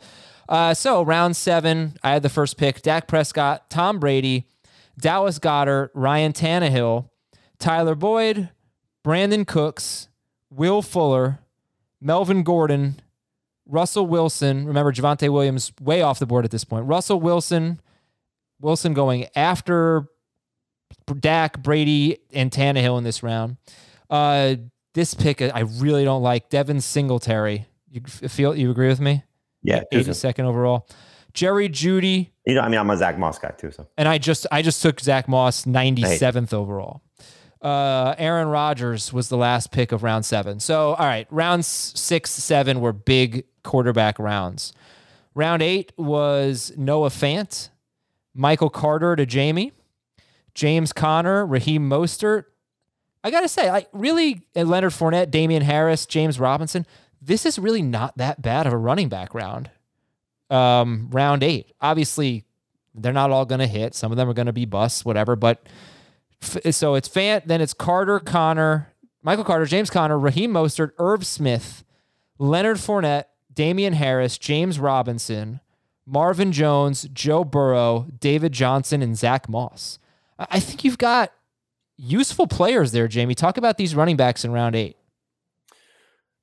S4: Uh, so round seven, I had the first pick Dak Prescott, Tom Brady, Dallas Goedert, Ryan Tannehill, Tyler Boyd, Brandin Cooks, Will Fuller, Melvin Gordon, Russell Wilson. Remember, Javonte Williams way off the board at this point. Russell Wilson, Wilson going after Dak, Brady, and Tannehill in this round. Uh, this pick I really don't like. Devin Singletary. You feel you agree with me?
S5: Yeah.
S4: 82nd overall. Jerry Jeudy,
S5: You know, I mean, I'm a Zach Moss guy too. So
S4: and I just I just took Zach Moss 97th overall. Uh, Aaron Rodgers was the last pick of round seven. So all right, rounds six, seven were big quarterback rounds. Round eight was Noah Fant, Michael Carter to Jamey, James Conner, Raheem Mostert. I gotta say, I really Leonard Fournette, Damien Harris, James Robinson. This is really not that bad of a running back round. Um, round eight. Obviously, they're not all to hit. Some of them are to be busts, whatever. But so it's Fant, then it's Carter, Conner, Michael Carter, James Conner, Raheem Mostert, Irv Smith, Leonard Fournette, Damien Harris, James Robinson, Marvin Jones, Joe Burrow, David Johnson, and Zach Moss. I think you've got useful players there, Jamey. Talk about these running backs in round eight.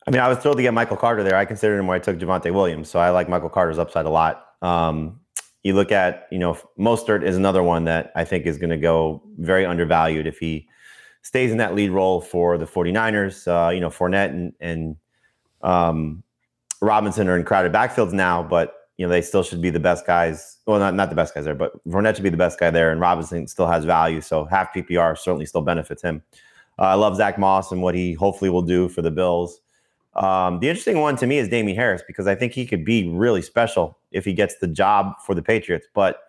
S5: I mean, I was thrilled to get Michael Carter there. I considered him where I took Javonte Williams, so I like Michael Carter's upside a lot. Um, you look at, you know, Mostert is another one that I think is going to go very undervalued if he stays in that lead role for the 49ers. Uh, you know, Fournette and, and um, Robinson are in crowded backfields now, but you know they still should be the best guys. Well, not not the best guys there, but Fournette should be the best guy there, and Robinson still has value. So half PPR certainly still benefits him. Uh, I love Zach Moss and what he hopefully will do for the Bills. Um, the interesting one to me is Damien Harris because I think he could be really special if he gets the job for the Patriots. But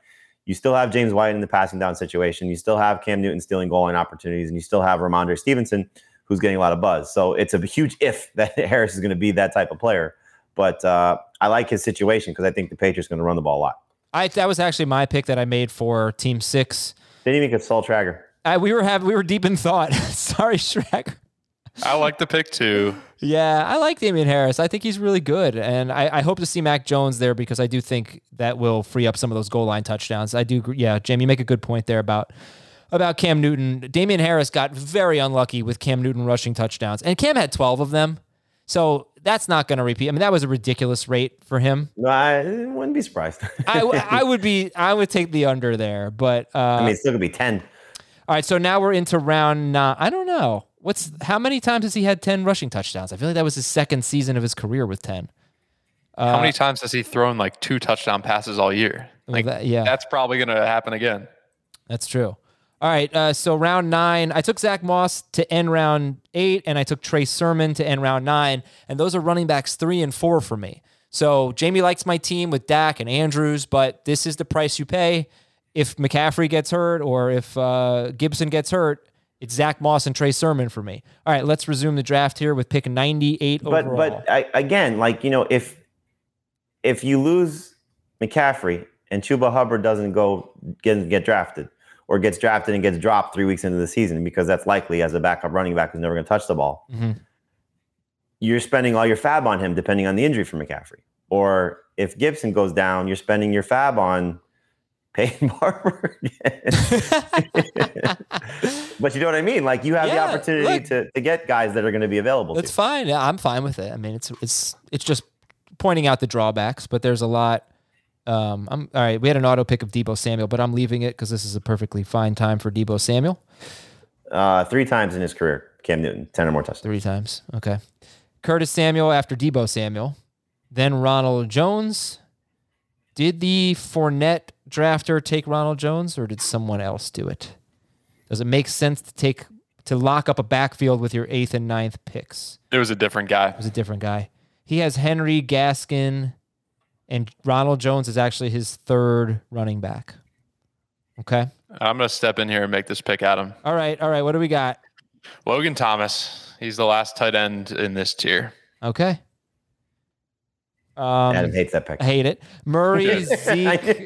S5: you still have James White in the passing down situation. You still have Cam Newton stealing goal line opportunities, and you still have Rhamondre Stevenson who's getting a lot of buzz. So it's a huge if that Harris is going to be that type of player. But uh, I like his situation because I think the Patriots are going to run the ball a lot.
S4: I that was actually my pick that I made for Team Six.
S5: Didn't even get Saul Trager.
S4: I, we were having we were deep in thought. Sorry, Shrek.
S3: I like the pick too.
S4: Yeah, I like Damien Harris. I think he's really good, and I, I hope to see Mac Jones there because I do think that will free up some of those goal line touchdowns. I do, yeah, Jamey, you make a good point there about about Cam Newton. Damien Harris got very unlucky with Cam Newton rushing touchdowns, and Cam had twelve of them, so that's not going to repeat. I mean, that was a ridiculous rate for him.
S5: No, I wouldn't be surprised.
S4: I, I would be, I would take the under there, but uh,
S5: I mean, it's still going to be 10.
S4: all right. So now we're into round nine. I don't know what's how many times has he had ten rushing touchdowns? I feel like that was his second season of his career with ten.
S3: How many times has he thrown like two touchdown passes all year? Like
S4: that- yeah.
S3: that's probably going to happen again.
S4: That's true. All right. Uh, so round nine, I took Zach Moss to end round eight, and I took Trey Sermon to end round nine. And those are running backs three and four for me. So Jamey likes my team with Dak and Andrews, but this is the price you pay. If McCaffrey gets hurt or if uh, Gibson gets hurt, it's Zach Moss and Trey Sermon for me. All right, let's resume the draft here with pick 98
S5: But
S4: overall.
S5: but I, again, like you know, if if you lose McCaffrey and Chuba Hubbard doesn't go get get drafted or gets drafted and gets dropped three weeks into the season because that's likely as a backup running back who's never going to touch the ball.
S4: Mhm.
S5: You're spending all your fab on him depending on the injury for McCaffrey. Or if Gibson goes down, you're spending your fab on Peyton Barber. but you know what I mean? Like you have the opportunity
S4: look.
S5: to, to get guys that are going to be available.
S4: It's fine. Yeah, I'm fine with it. I mean, it's it's it's just pointing out the drawbacks, but there's a lot. Um, I'm all right. We had an auto pick of Deebo Samuel, but I'm leaving it because this is a perfectly fine time for Deebo Samuel.
S5: Uh, three times in his career, Cam Newton, 10 or more touchdowns.
S4: Three times. Okay. Curtis Samuel after Debo Samuel, then Ronald Jones. Did the Fournette drafter take Ronald Jones, or did someone else do it? Does it make sense to take to lock up a backfield with your eighth and ninth picks?
S3: It was a different guy.
S4: It was a different guy. He has Henry Gaskin, and Ronald Jones is actually his third running back. Okay.
S3: I'm going to step in here and make this pick, Adam.
S4: All right. All right. What do we got?
S3: Logan Thomas. He's the last tight end in this tier.
S4: Okay. Um,
S5: Adam hates that pick.
S4: I hate it. Murray,
S5: I
S4: Zeke.
S5: knew.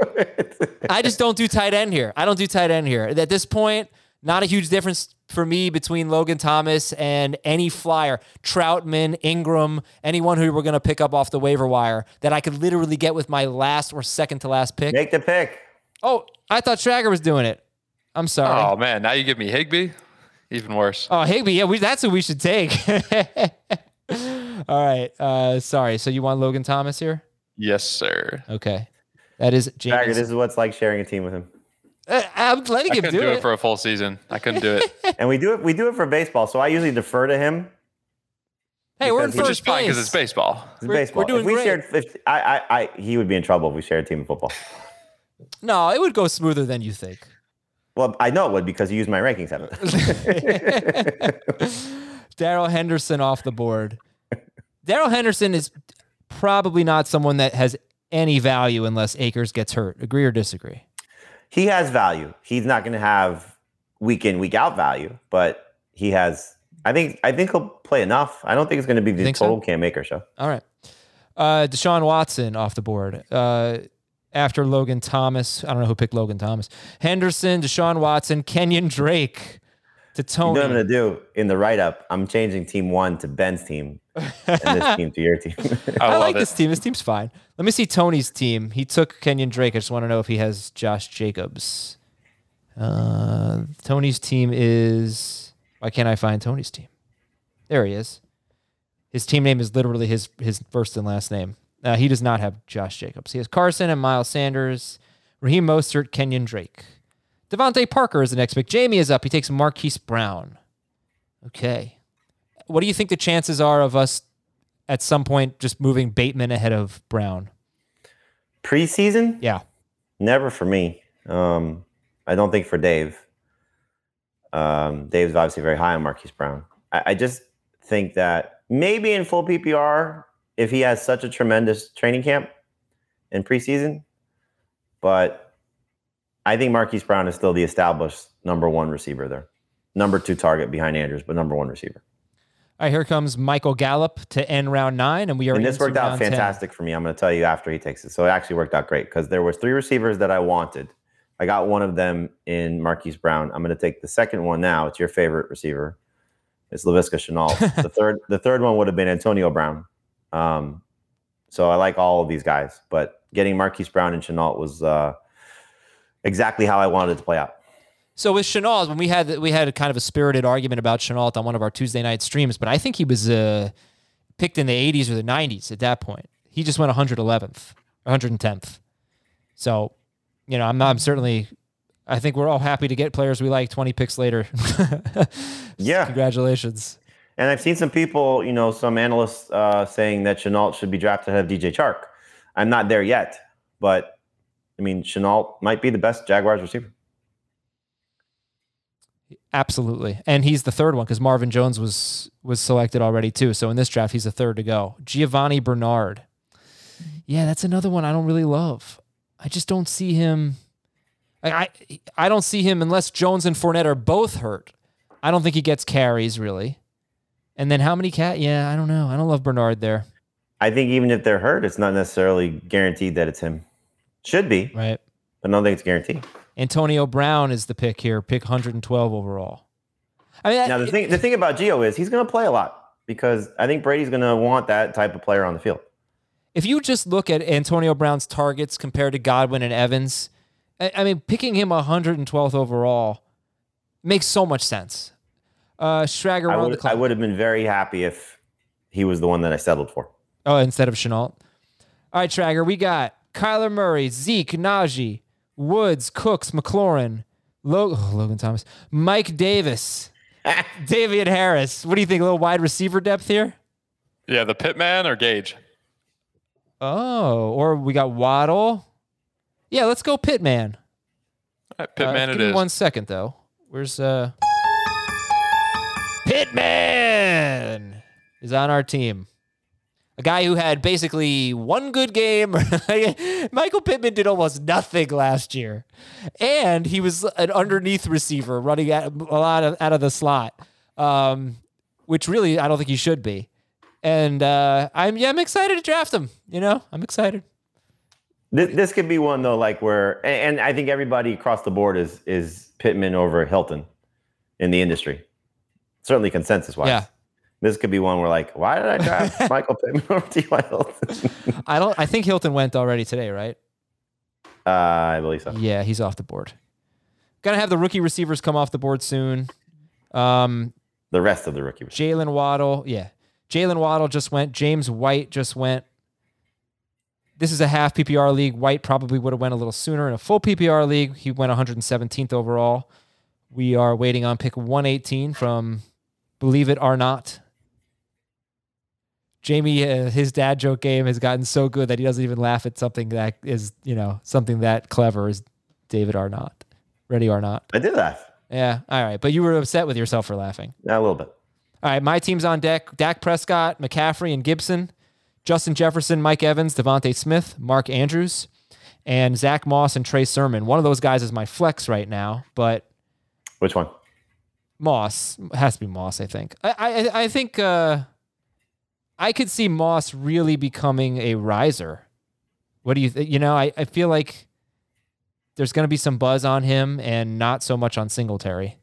S4: I just don't do tight end here. I don't do tight end here. At this point, not a huge difference for me between Logan Thomas and any flyer, Troutman, Ingram, anyone who we're going to pick up off the waiver wire that I could literally get with my last or second to last pick.
S5: Make the pick.
S4: Oh, I thought Schrager was doing it. I'm sorry.
S3: Oh, man. Now you give me Higbee? Even worse.
S4: Oh, Higbee, yeah, we, that's who we should take. All right. Uh, sorry. So you want Logan Thomas here?
S3: Yes, sir.
S4: Okay. That is
S5: Jagger,
S4: James.
S5: this is what's like sharing a team with him.
S4: Uh, I'm letting
S3: I
S4: him
S3: couldn't
S4: do,
S3: do
S4: it.
S3: it for a full season. I couldn't do it.
S5: And we do it we do it for baseball, so I usually defer to him.
S4: hey, we're in first
S3: Which is fine because it's baseball.
S5: It's
S4: We're-
S5: baseball.
S4: we're doing
S5: if we
S4: great.
S5: shared if I, I I he would be in trouble if we shared a team of football.
S4: No, it would go smoother than you think.
S5: Well, I know it would because you used my rankings. Haven't
S4: Darrell Henderson off the board. Darrell Henderson is probably not someone that has any value unless Akers gets hurt. Agree or disagree?
S5: he has value. He's not going to have week in week out value, but he has. I think I think he'll play enough. I don't think it's going to be the
S4: total so?
S5: Cam Akers show.
S4: All right. Uh, Deshaun Watson off the board. Uh, after Logan Thomas, I don't know who picked Logan Thomas. Henderson, Deshaun Watson, Kenyon Drake to
S5: You know what I'm going to do in the write up? I'm changing team one to Ben's team and this team to your team.
S3: I,
S4: I, like
S3: it.
S4: this team. This team's fine. Let me see Tony's team. He took Kenyon Drake. I just want to know if he has Josh Jacobs. Uh, Tony's team is. Why can't I find Tony's team? There he is. His team name is literally his his first and last name. Uh, he does not have Josh Jacobs. He has Carson and Miles Sanders, Raheem Mostert, Kenyon Drake. DeVante Parker is the next pick. Jamey is up. He takes Marquise Brown. Okay. What do you think the chances are of us at some point just moving Bateman ahead of Brown?
S5: Preseason?
S4: Yeah.
S5: Never for me. Um, I don't think for Dave. Um, Dave's obviously very high on Marquise Brown. I, I just think that maybe in full PPR, if he has such a tremendous training camp in preseason, but I think Marquise Brown is still the established number one receiver there. Number two target behind Andrews, but number one receiver.
S4: All right, here comes Michael Gallup to end round nine, and we are
S5: and this worked out
S4: round 10.
S5: fantastic for me. I'm going to tell you after he takes it. So it actually worked out great because there was three receivers that I wanted. I got one of them in Marquise Brown. I'm going to take the second one now. It's your favorite receiver. It's Laviska Shenault. the third, the third one would have been Antonio Brown. Um, so I like all of these guys, but getting Marquise Brown and Shenault was uh, exactly how I wanted it to play out.
S4: So with Shenault, when we had we had a kind of a spirited argument about Shenault on one of our Tuesday night streams, but I think he was uh, picked in the 80s or the 90s at that point. He just went 111th, 110th. So, you know, I'm not, I'm certainly. I think we're all happy to get players we like 20 picks later.
S5: Yeah.
S4: Congratulations.
S5: And I've seen some people, you know, some analysts uh, saying that Shenault should be drafted ahead of DJ Chark. I'm not there yet, but I mean, Shenault might be the best Jaguars receiver.
S4: Absolutely. And he's the third one because Marvin Jones was was selected already too. So in this draft, he's the third to go. Giovani Bernard. Yeah, that's another one I don't really love. I just don't see him. I I, I don't see him unless Jones and Fournette are both hurt. I don't think he gets carries really. And then how many cat? Yeah, I don't know. I don't love Bernard there.
S5: I think even if they're hurt, it's not necessarily guaranteed that it's him. Should be,
S4: Right.
S5: but I don't think it's guaranteed.
S4: Antonio Brown is the pick here, pick 112 overall. I mean,
S5: Now the
S4: that-
S5: thing the thing about Gio is he's going to play a lot because I think Brady's going to want that type of player on the field.
S4: if you just look at Antonio Brown's targets compared to Godwin and Evans, I, I mean, picking him 112th overall makes so much sense. Uh, Schrager,
S5: I would, I would have been very happy if he was the one that I settled for.
S4: Oh, instead of Shenault. All right, Schrager, we got Kyler Murray, Zeke, Najee, Woods, Cooks, McLaurin, Lo- oh, Logan Thomas, Mike Davis, David Harris. What do you think? A little wide receiver depth here?
S3: Yeah, the Pittman or Gage?
S4: Oh, or we got Waddle. Yeah, let's go Pittman.
S3: All right,
S4: Uh,
S3: Pittman
S4: give
S3: it
S4: me
S3: is.
S4: one second though. Where's uh Pittman is on our team. A guy who had basically one good game. Michael Pittman did almost nothing last year, and he was an underneath receiver running a lot of, out of the slot, um, which really I don't think he should be. And uh, I'm yeah, I'm excited to draft him. You know, I'm excited.
S5: This, this could be one though, like where, and and I think everybody across the board is is Pittman over Hilton in the industry, certainly consensus wise.
S4: Yeah.
S5: This could be one where, like, why did I draft Michael Pittman over T.Y. Hilton?
S4: I don't. I think Hilton went already today, right?
S5: uh, I believe so.
S4: Yeah, he's off the board. Gonna have the rookie receivers come off the board soon. Um,
S5: The rest of the rookie. receivers.
S4: Jalen Waddle, yeah. Jalen Waddle just went. James White just went. This is a half PPR league. White probably would have went a little sooner. In a full PPR league, he went 117th overall. We are waiting on pick 118 from Believe It or Not. Jamey, uh, his dad joke game has gotten so good that he doesn't even laugh at something that is, you know, something that clever as David Arnott. Ready or not.
S5: I did laugh.
S4: Yeah. All right. But you were upset with yourself for laughing.
S5: Yeah, a little bit.
S4: All right, my team's on deck. Dak Prescott, McCaffrey, and Gibson, Justin Jefferson, Mike Evans, DeVonta Smith, Mark Andrews, and Zach Moss and Trey Sermon. One of those guys is my flex right now, but
S5: Which one?
S4: Moss has to be Moss. I think. I I, I think uh, I could see Moss really becoming a riser. What do you think? You know, I, I feel like there's going to be some buzz on him and not so much on Singletary.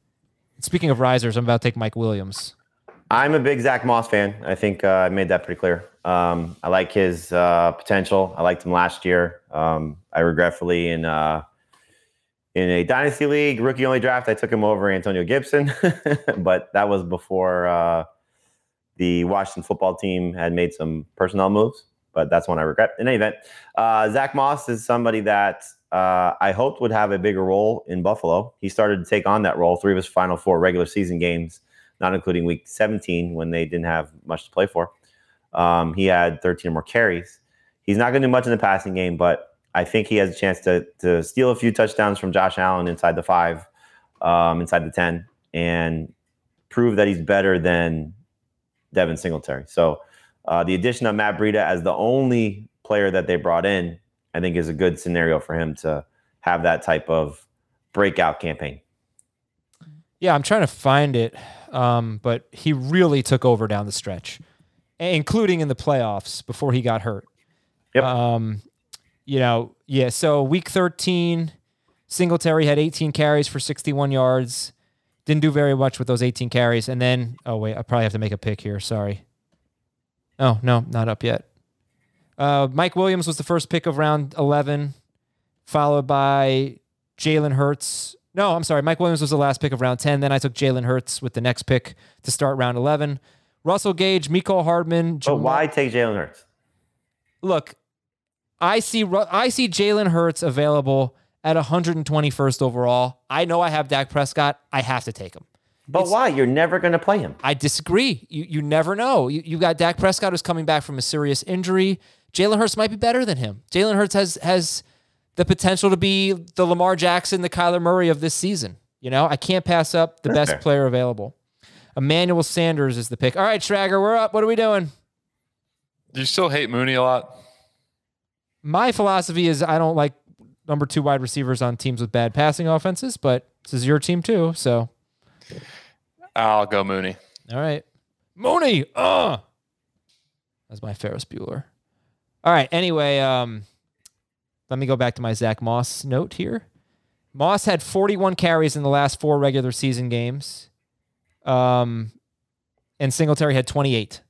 S4: Speaking of risers, I'm about to take Mike Williams.
S5: I'm a big Zach Moss fan. I think uh, I made that pretty clear. Um, I like his uh, potential. I liked him last year. Um, I regretfully in uh, in a dynasty league rookie only draft, I took him over Antonio Gibson, but that was before uh, the Washington football team had made some personnel moves. But that's one I regret. In any event, uh, Zach Moss is somebody that uh, I hoped would have a bigger role in Buffalo. He started to take on that role. Three of his final four regular season games not including week 17 when they didn't have much to play for. Um, he had 13 or more carries. He's not going to do much in the passing game, but I think he has a chance to to steal a few touchdowns from Josh Allen inside the five, um, inside the 10, and prove that he's better than Devin Singletary. So uh, the addition of Matt Breida as the only player that they brought in, I think, is a good scenario for him to have that type of breakout campaign.
S4: Yeah, I'm trying to find it, um, but he really took over down the stretch, including in the playoffs before he got hurt.
S5: Yep.
S4: Um, you know, yeah. So week 13, Singletary had 18 carries for 61 yards. Didn't do very much with those 18 carries, and then oh wait, I probably have to make a pick here. Sorry. Oh no, not up yet. Uh, Mike Williams was the first pick of round 11, followed by Jalen Hurts. No, I'm sorry. Mike Williams was the last pick of round 10. Then I took Jalen Hurts with the next pick to start round 11. Russell Gage, Mecole Hardman.
S5: But
S4: Jamal-
S5: why take Jalen Hurts?
S4: Look, I see I see Jalen Hurts available at 121st overall. I know I have Dak Prescott. I have to take him.
S5: But why? You're never going to play him.
S4: I disagree. You you never know. You you got Dak Prescott who's coming back from a serious injury. Jalen Hurts might be better than him. Jalen Hurts has has the potential to be the Lamar Jackson, the Kyler Murray of this season. You know, I can't pass up the
S5: That's
S4: best
S5: fair.
S4: player available. Emmanuel Sanders is the pick. All right, Schrager, we're up. What are we doing?
S3: Do you still hate Mooney a lot?
S4: My philosophy is I don't like number two wide receivers on teams with bad passing offenses, but this is your team too. So,
S3: I'll go Mooney.
S4: all right. Mooney. Uh. That's my Ferris Bueller. All right. Anyway, um, let me go back to my Zach Moss note here. Moss had 41 carries in the last four regular season games. Um, and Singletary had 28.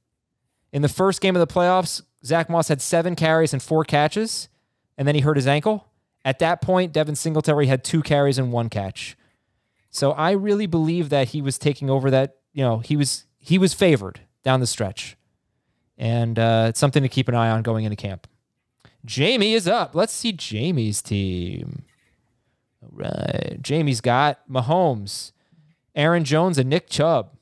S4: In the first game of the playoffs, Zach Moss had seven carries and four catches, and then he hurt his ankle. At that point, Devin Singletary had two carries and one catch. So I really believe that he was taking over that, you know, he was he was favored down the stretch. And uh, it's something to keep an eye on going into camp. Jamey is up. Let's see Jamey's team. All right. Jamey's got Mahomes, Aaron Jones, and Nick Chubb.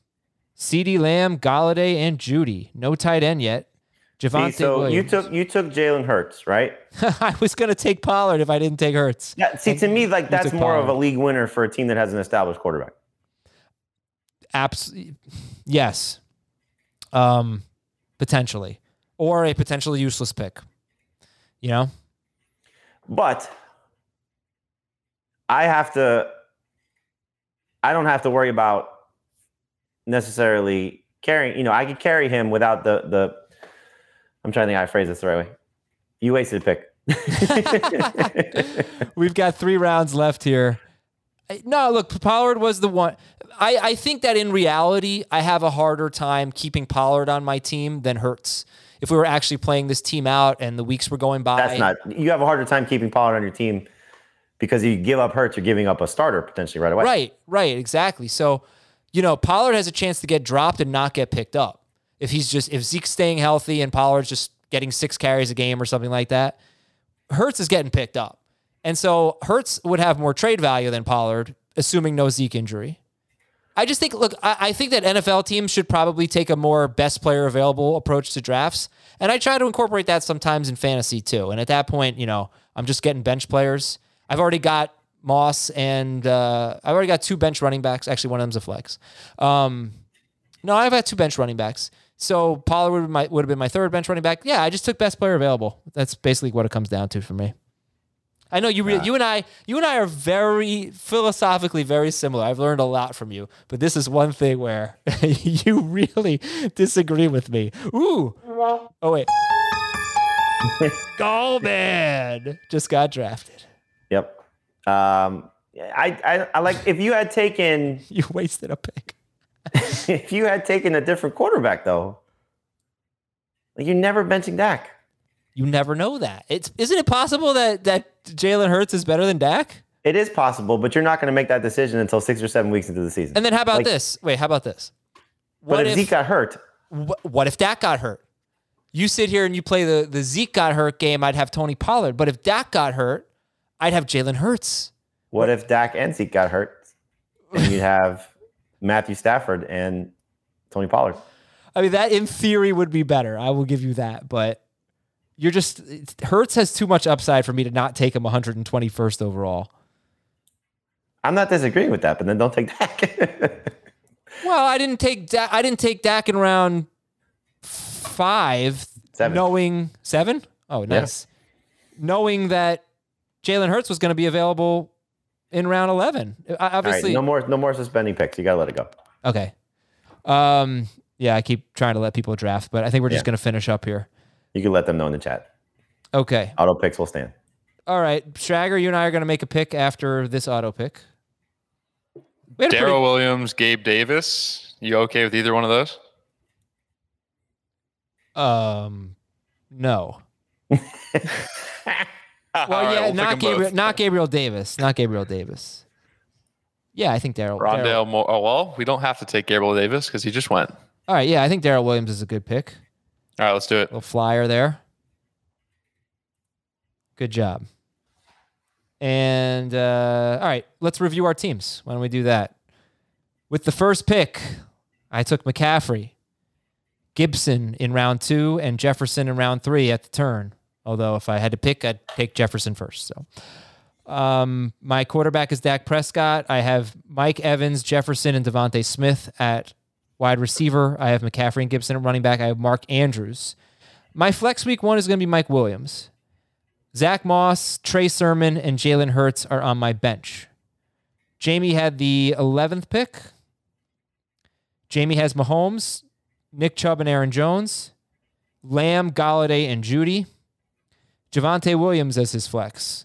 S4: CeeDee Lamb, Golladay, and Jeudy. No tight end yet.
S5: See,
S4: Javante
S5: so you took you took Jalen Hurts, right?
S4: I was going to take Pollard if I didn't take Hurts.
S5: Yeah. See, to me, like that's more of a league winner for a team that has an established quarterback.
S4: Abs- yes. Um, potentially. Or a potentially useless pick. You know?
S5: But I have to. I don't have to worry about necessarily carrying. You know, I could carry him without the the. I'm trying to think how I phrase this the right way. You wasted a pick.
S4: We've got three rounds left here. No, look, Pollard was the one. I, I think that in reality, I have a harder time keeping Pollard on my team than Hurts. If we were actually playing this team out and the weeks were going by,
S5: That's not. You have a harder time keeping Pollard on your team because you give up Hurts, you're giving up a starter potentially right away.
S4: Right, right, exactly. So, you know, Pollard has a chance to get dropped and not get picked up. If he's just if Zeke's staying healthy and Pollard's just getting six carries a game or something like that, Hurts is getting picked up. And so Hurts would have more trade value than Pollard, assuming no Zeke injury. I just think, look, I, I think that NFL teams should probably take a more best player available approach to drafts. And I try to incorporate that sometimes in fantasy too. And at that point, you know, I'm just getting bench players. I've already got Moss and uh, I've already got two bench running backs. Actually, one of them's a flex. Um, no, I've had two bench running backs. So Pollard would, my, would have been my third bench running back. Yeah, I just took best player available. That's basically what it comes down to for me. I know you, re- you and I, you and I are very philosophically very similar. I've learned a lot from you, but this is one thing where you really disagree with me. Ooh, oh wait, Goldman just got drafted.
S5: Yep. Um, I, I I like if you had taken
S4: You wasted a pick.
S5: if you had taken a different quarterback though. Like you're never benching Dak.
S4: You never know that. It's isn't it possible that that Jalen Hurts is better than Dak?
S5: It is possible, but you're not going to make that decision until six or seven weeks into the season.
S4: And then how about
S5: Like-
S4: this? Wait, how about this?
S5: but
S4: What
S5: if, Zeke got hurt,
S4: wh- what if Dak got hurt? You sit here and you play the the Zeke got hurt game. I'd have Tony Pollard, but if Dak got hurt, I'd have Jalen Hurts.
S5: what if Dak and Zeke got hurt? And you'd have Matthew Stafford and Tony Pollard.
S4: I mean, that in theory would be better. I will give you that, but you're just Hurts has too much upside for me to not take him 121st overall.
S5: I'm not disagreeing with that, but then don't take Dak.
S4: Well, I didn't take Dak, I didn't take Dak in round five,
S5: Seven.
S4: knowing seven. Oh, nice. Knowing that Jalen Hurts was going to be available in round eleven. I-
S5: All right,
S4: Obviously,
S5: no more no more suspending picks. You got to let it go.
S4: okay. Um, yeah, I keep trying to let people draft, but I think we're just
S5: Yeah.
S4: going to finish up here.
S5: You can let them know in the chat.
S4: Okay.
S5: Auto picks will stand.
S4: All right, Schrager, you and I are going to make a pick after this auto pick. We had a pretty-
S3: Darrel Williams, Gabe Davis. You okay with either one of those?
S4: Um, no. Well,
S3: right,
S4: yeah,
S3: we'll
S4: not Gabriel,
S3: both.
S4: not Gabriel Davis, not Gabriel Davis. Yeah, I think Darrel.
S3: Rondale Moore. Oh well, we don't have to take Gabriel Davis because he just went.
S4: All right, yeah, I think Darrel Williams is a good pick.
S3: All right, let's do it.
S4: Little flyer there. Good job. And uh, all right, let's review our teams. Why don't we do that? With the first pick, I took McCaffrey, Gibson in round two, and Jefferson in round three at the turn. Although if I had to pick, I'd take Jefferson first. So Um, my quarterback is Dak Prescott. I have Mike Evans, Jefferson, and DeVonta Smith at wide receiver. I have McCaffrey and Gibson at running back. I have Mark Andrews. My flex week one is going to be Mike Williams. Zach Moss, Trey Sermon, and Jalen Hurts are on my bench. Jamey had the 11th pick. Jamey has Mahomes, Nick Chubb, and Aaron Jones, Lamb, Golladay, and Jeudy. Javonte Williams as his flex.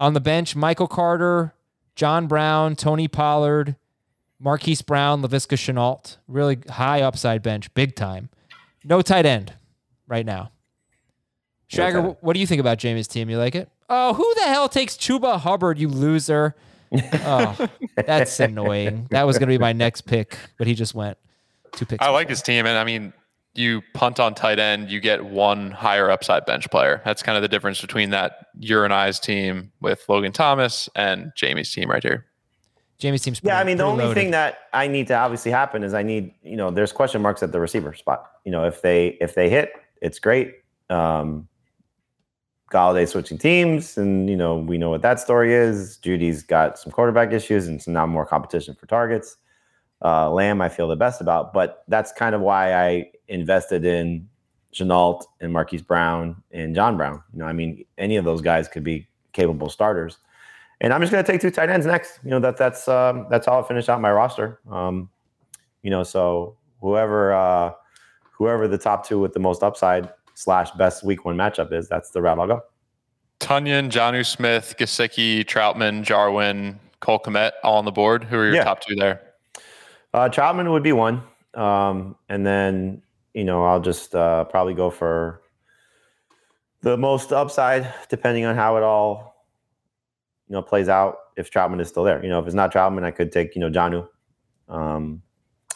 S4: On the bench, Michael Carter, John Brown, Tony Pollard, Marquise Brown, Laviska Shenault. Really high upside bench, big time. No tight end right now. Schrager,
S5: tight end.
S4: what do you think about Jamey's team? You like it? Oh, who the hell takes Chuba Hubbard, you loser? Oh, that's annoying. That was going to be my next pick, but he just went two picks.
S3: I like his team, and I mean, you punt on tight end, you get one higher upside bench player. That's kind of the difference between that your and I's team with Logan Thomas and Jamey's team right here.
S4: Jamey's team's
S5: Yeah, I mean, the only
S4: loaded.
S5: thing that I need to obviously happen is I need, you know, there's question marks at the receiver spot. You know, if they if they hit, it's great. Um Golladay switching teams, and you know, we know what that story is. Jeudy's got some quarterback issues and some now more competition for targets. Uh Lamb, I feel the best about, but that's kind of why I invested in Shenault and Marquise Brown and John Brown. You know, I mean, any of those guys could be capable starters. And I'm just going to take two tight ends next. You know that that's um, that's how I finish out my roster. Um, you know, so whoever uh, whoever the top two with the most upside slash best week one matchup is, that's the route I'll go.
S3: Tonyan, Jonnu Smith, Gesicki, Trautman, Jarwin, Cole Kmet, all on the board. Who are your
S5: Yeah.
S3: top two there?
S5: Uh, Troutman would be one, um, and then you know I'll just uh, probably go for the most upside, depending on how it all you know plays out. If Trautman is still there, you know, if it's not Trautman, I could take you know Jonnu. Um,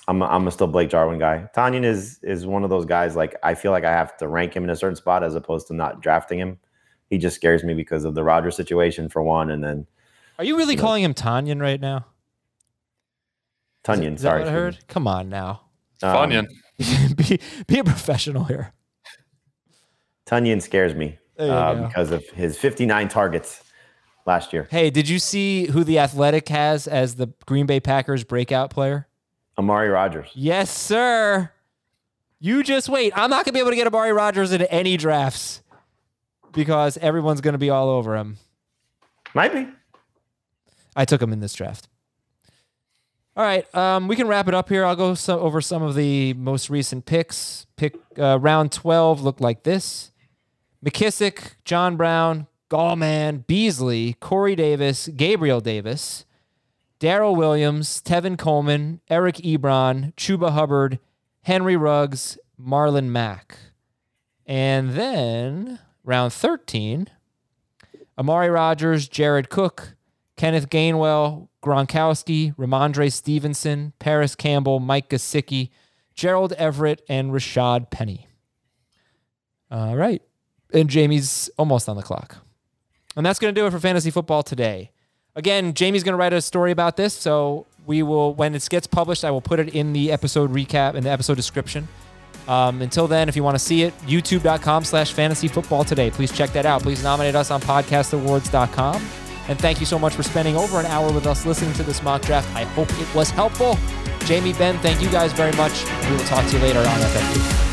S5: I'm a, I'm a still Blake Jarwin guy. Tanyan is is one of those guys like I feel like I have to rank him in a certain spot as opposed to not drafting him. He just scares me because of the Rodgers situation for one, and then
S4: Are you really
S5: you know-
S4: calling him Tanyan right now? Is
S5: Tunyon.
S4: that
S5: sorry,
S4: what I heard? Come on now.
S5: Um,
S3: Funyon.
S4: be, be a professional here.
S5: Tonyan scares me uh, because of his 59 targets last year.
S4: Hey, did you see who the Athletic has as the Green Bay Packers breakout player?
S5: Amari Rodgers.
S4: Yes, sir. You just wait. I'm not going to be able to get Amari Rodgers in any drafts because everyone's going to be all over him.
S5: Might be.
S4: I took him in this draft. All right, um, we can wrap it up here. I'll go so, over some of the most recent picks. Pick uh, round 12 looked like this McKissic, John Brown, Gallman, Beasley, Corey Davis, Gabriel Davis, Darrel Williams, Tevin Coleman, Eric Ebron, Chuba Hubbard, Henry Ruggs, Marlon Mack. And then round 13, Amari Rodgers, Jared Cook, Kenneth Gainwell, Gronkowski, Rhamondre Stevenson, Parris Campbell, Mike Gesicki, Gerald Everett, and Rashad Penny. All right. And Jamey's almost on the clock. And that's going to do it for fantasy football today. Again, Jamey's going to write a story about this. So we will, when it gets published, I will put it in the episode recap, in the episode description. Um, until then, if you want to see it, youtube.com slash fantasy football today. Please check that out. Please nominate us on podcastawards.com. And thank you so much for spending over an hour with us listening to this mock draft. I hope it was helpful. Jamey, Ben, thank you guys very much. We will talk to you later on FFP.